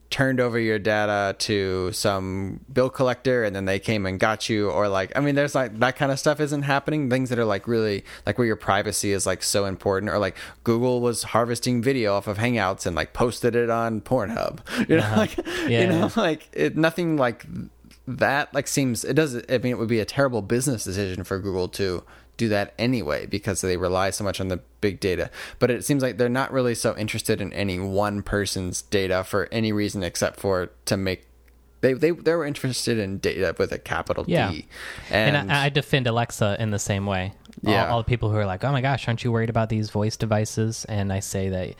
turned over your data to some bill collector and then they came and got you or like i mean there's like that kind of stuff isn't happening things that are like really like where your privacy is like so important or like google was harvesting video off of hangouts and like posted it on pornhub <laughs> you know uh-huh. like yeah, you know <laughs> like it, nothing like that like seems it does i mean it would be a terrible business decision for google to do that anyway because they rely so much on the big data but it seems like they're not really so interested in any one person's data for any reason except for to make they they they were interested in data with a capital yeah. D. And, and I, I, defend Alexa in the same way. Yeah. All, all the people who are like, "Oh my gosh, aren't you worried about these voice devices?" And I say that,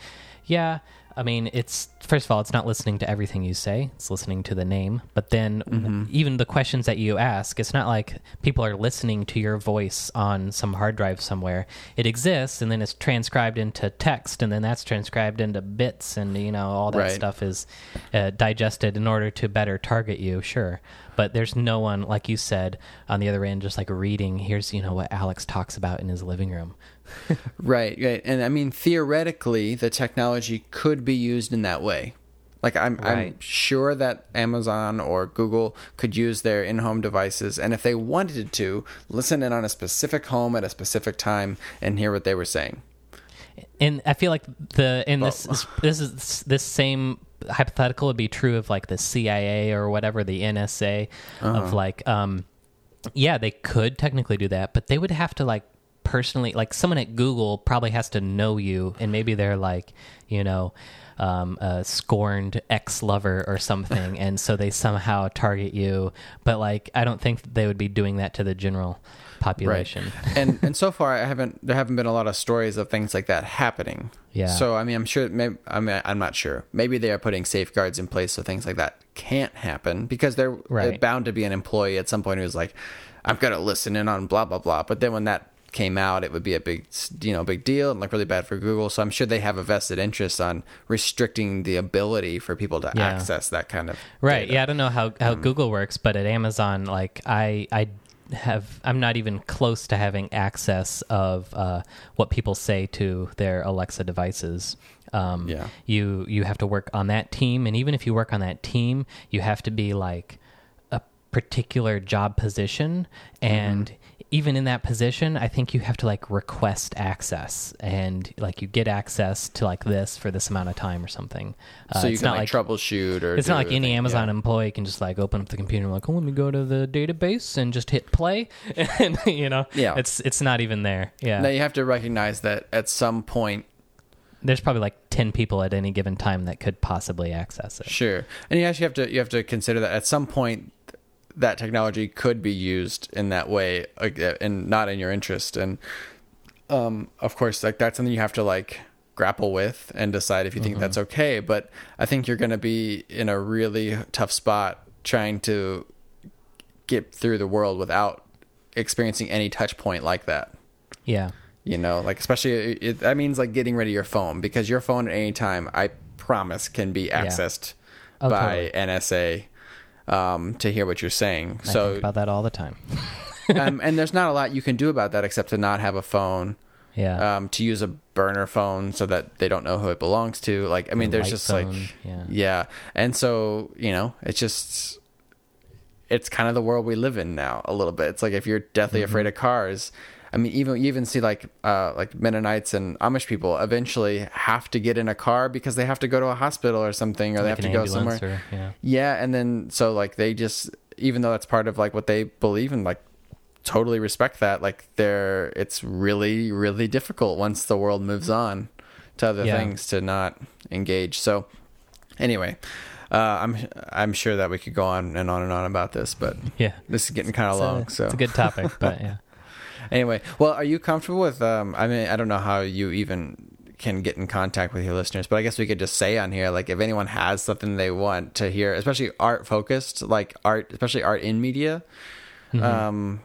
yeah, I mean, it's first of all, it's not listening to everything you say; it's listening to the name. But then, mm-hmm. even the questions that you ask, it's not like people are listening to your voice on some hard drive somewhere. It exists, and then it's transcribed into text, and then that's transcribed into bits, and you know all that right. stuff is uh, digested in order to better target you. Sure, but there's no one like you said on the other end just like reading here's you know what alex talks about in his living room <laughs> Right, right. And I mean, theoretically, the technology could be used in that way. Like, I'm, I'm sure that Amazon or Google could use their in home devices, and if they wanted to, listen in on a specific home at a specific time and hear what they were saying. and i feel like the in this <laughs> this is this same hypothetical would be true of like the cia or whatever the nsa of like um yeah they could technically do that but they would have to like personally like someone at google probably has to know you and maybe they're like you know um, a scorned ex-lover or something and so they somehow target you but like i don't think they would be doing that to the general population Right. and and so far, I haven't. There haven't been a lot of stories of things like that happening. Yeah. So I mean, I'm sure. Maybe, I mean, I'm not sure. Maybe they are putting safeguards in place so things like that can't happen because they're Right. bound to be an employee at some point who's like, I'm gonna listen in on blah blah blah. But then when that came out, it would be a big, you know, big deal and like really bad for Google. So I'm sure they have a vested interest on restricting the ability for people to Yeah. access that kind of Right. data. Yeah, I don't know how, how Um, Google works, but at Amazon, like I I have I'm not even close to having access of uh, what people say to their Alexa devices. Um, Yeah. You you have to work on that team, and even if you work on that team, you have to be like a particular job position and even in that position i think you have to like request access and like you get access to like this for this amount of time or something Uh, So you it's can not like, troubleshoot or it's not like any anything, Amazon yeah. employee can just like open up the computer and like, oh, let me go to the database and just hit play, <laughs> and you know, Yeah. it's it's not even there. Yeah, Now you have to recognize that at some point there's probably like ten people at any given time that could possibly access it. Sure, and you actually have to you have to consider that at some point that technology could be used in that way, uh, and not in your interest. And um, of course, like that's something you have to like grapple with and decide if you think that's okay. But I think you're going to be in a really tough spot trying to get through the world without experiencing any touch point like that. Yeah, you know like especially it, that means like getting rid of your phone because your phone at any time i promise can be accessed Oh, by nsa um, to hear what you're saying I think so about that all the time. <laughs> um, and there's not a lot you can do about that except to not have a phone Yeah, um, to use a burner phone so that they don't know who it belongs to like i mean there's light just phone, like yeah. yeah and so you know it's just it's kind of the world we live in now a little bit it's like if you're deathly Mm-hmm. afraid of cars i mean even you even see like uh like mennonites and amish people eventually have to get in a car because they have to go to a hospital or something or they have to go somewhere or- yeah. yeah and then so like they just even though that's part of like what they believe in like totally respect that like they're it's really really difficult once the world moves on to other Yeah. things to not engage so anyway uh, I'm I'm sure that we could go on and on and on about this, but yeah. this is getting kind of It's a- long. so it's a good topic, but <laughs> yeah. Anyway, well, are you comfortable with? Um, I mean, I don't know how you even can get in contact with your listeners, but I guess we could just say on here, like, if anyone has something they want to hear, especially art focused, like art, especially art in media, Mm-hmm. um,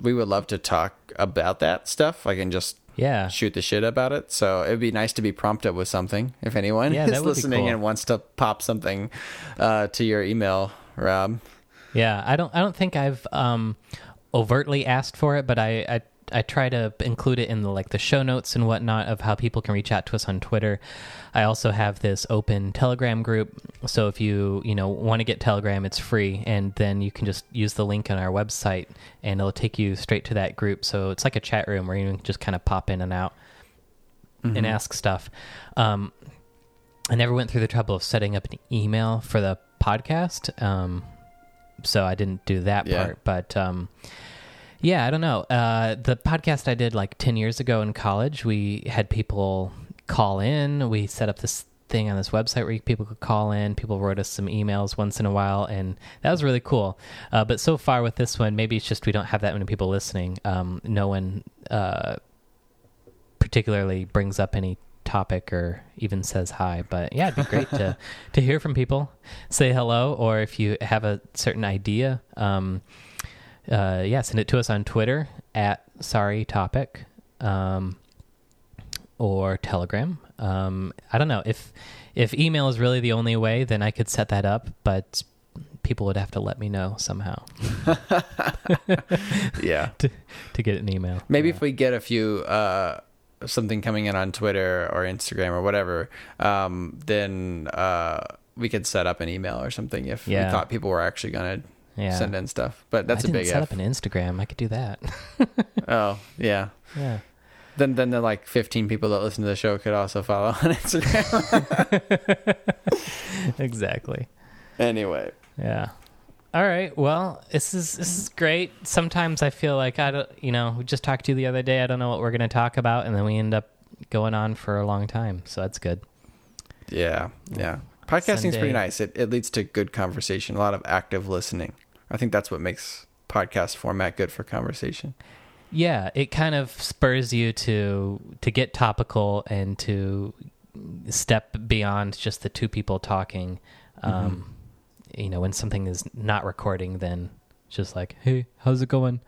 we would love to talk about that stuff. Like, and just Yeah. shoot the shit about it. So it would be nice to be prompted with something if anyone Yeah, is that would be listening cool. and wants to pop something uh, to your email, Rob. Yeah, I don't. I don't think I've um, overtly asked for it, but I, I I try to include it in the like the show notes and whatnot of how people can reach out to us on Twitter. I also have this open Telegram group, so if you you know want to get Telegram, it's free, and then you can just use the link on our website, and it'll take you straight to that group. So it's like a chat room where you can just kind of pop in and out Mm-hmm. and ask stuff. Um, I never went through the trouble of setting up an email for the podcast. Um, so I didn't do that Yeah. part. But um, yeah, I don't know. Uh, the podcast I did like 10 years ago in college, we had people call in. We set up this thing on this website where people could call in. People wrote us some emails once in a while, and that was really cool. Uh, but so far with this one, maybe it's just we don't have that many people listening. Um, no one uh, particularly brings up any topic or even says hi but yeah it'd be great to <laughs> to hear from people say hello or if you have a certain idea um uh yeah send it to us on twitter at sorry topic um or telegram um i don't know if if email is really the only way then i could set that up but people would have to let me know somehow <laughs> <laughs> Yeah. to to get an email. Maybe Yeah. if we get a few uh, something coming in on Twitter or Instagram or whatever, um, then uh, we could set up an email or something if Yeah. we thought people were actually gonna yeah. send in stuff. But that's I a didn't big set if. up an Instagram. I could do that. <laughs> oh yeah. yeah. Then then the like 15 people that listen to the show could also follow <laughs> on Instagram. <laughs> exactly. anyway. Yeah. All right. Well, this is this is great. Sometimes I feel like I don't, you know, we just talked to you the other day. I don't know what we're going to talk about, and then we end up going on for a long time. So that's good. Yeah. Yeah. Podcasting is Sunday. pretty nice. It it leads to good conversation, a lot of active listening. I think that's what makes podcast format good for conversation. Yeah, it kind of spurs you to to get topical and to step beyond just the two people talking. Um, You know, when something is not recording, then just like, hey, how's it going?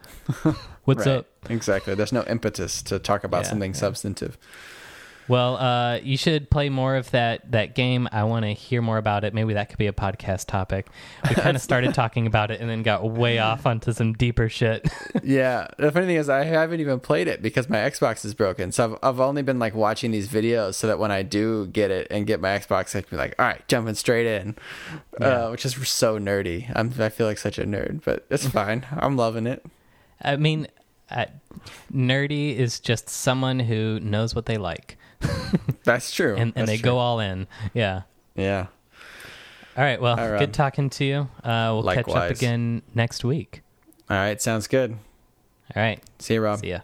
<laughs> What's Right. up? Exactly. There's no impetus to talk about Yeah, something yeah. substantive. Well, uh, you should play more of that that game. I want to hear more about it. Maybe that could be a podcast topic. We kind of <laughs> started talking about it and then got way off onto some deeper shit. <laughs> yeah. The funny thing is, I haven't even played it because my Xbox is broken. So I've, I've only been like watching these videos so that when I do get it and get my Xbox, I can be like, all right, jumping straight in, Yeah. uh, which is so nerdy. I'm, I feel like such a nerd, but it's <laughs> fine. I'm loving it. I mean, uh, nerdy is just someone who knows what they like, <laughs> That's true. and, and That's they true. go all in. Yeah. Yeah. All right. Well, All right. good talking to you. Uh, we'll catch up again next week. All right. Sounds good. All right. See you, Rob. See ya.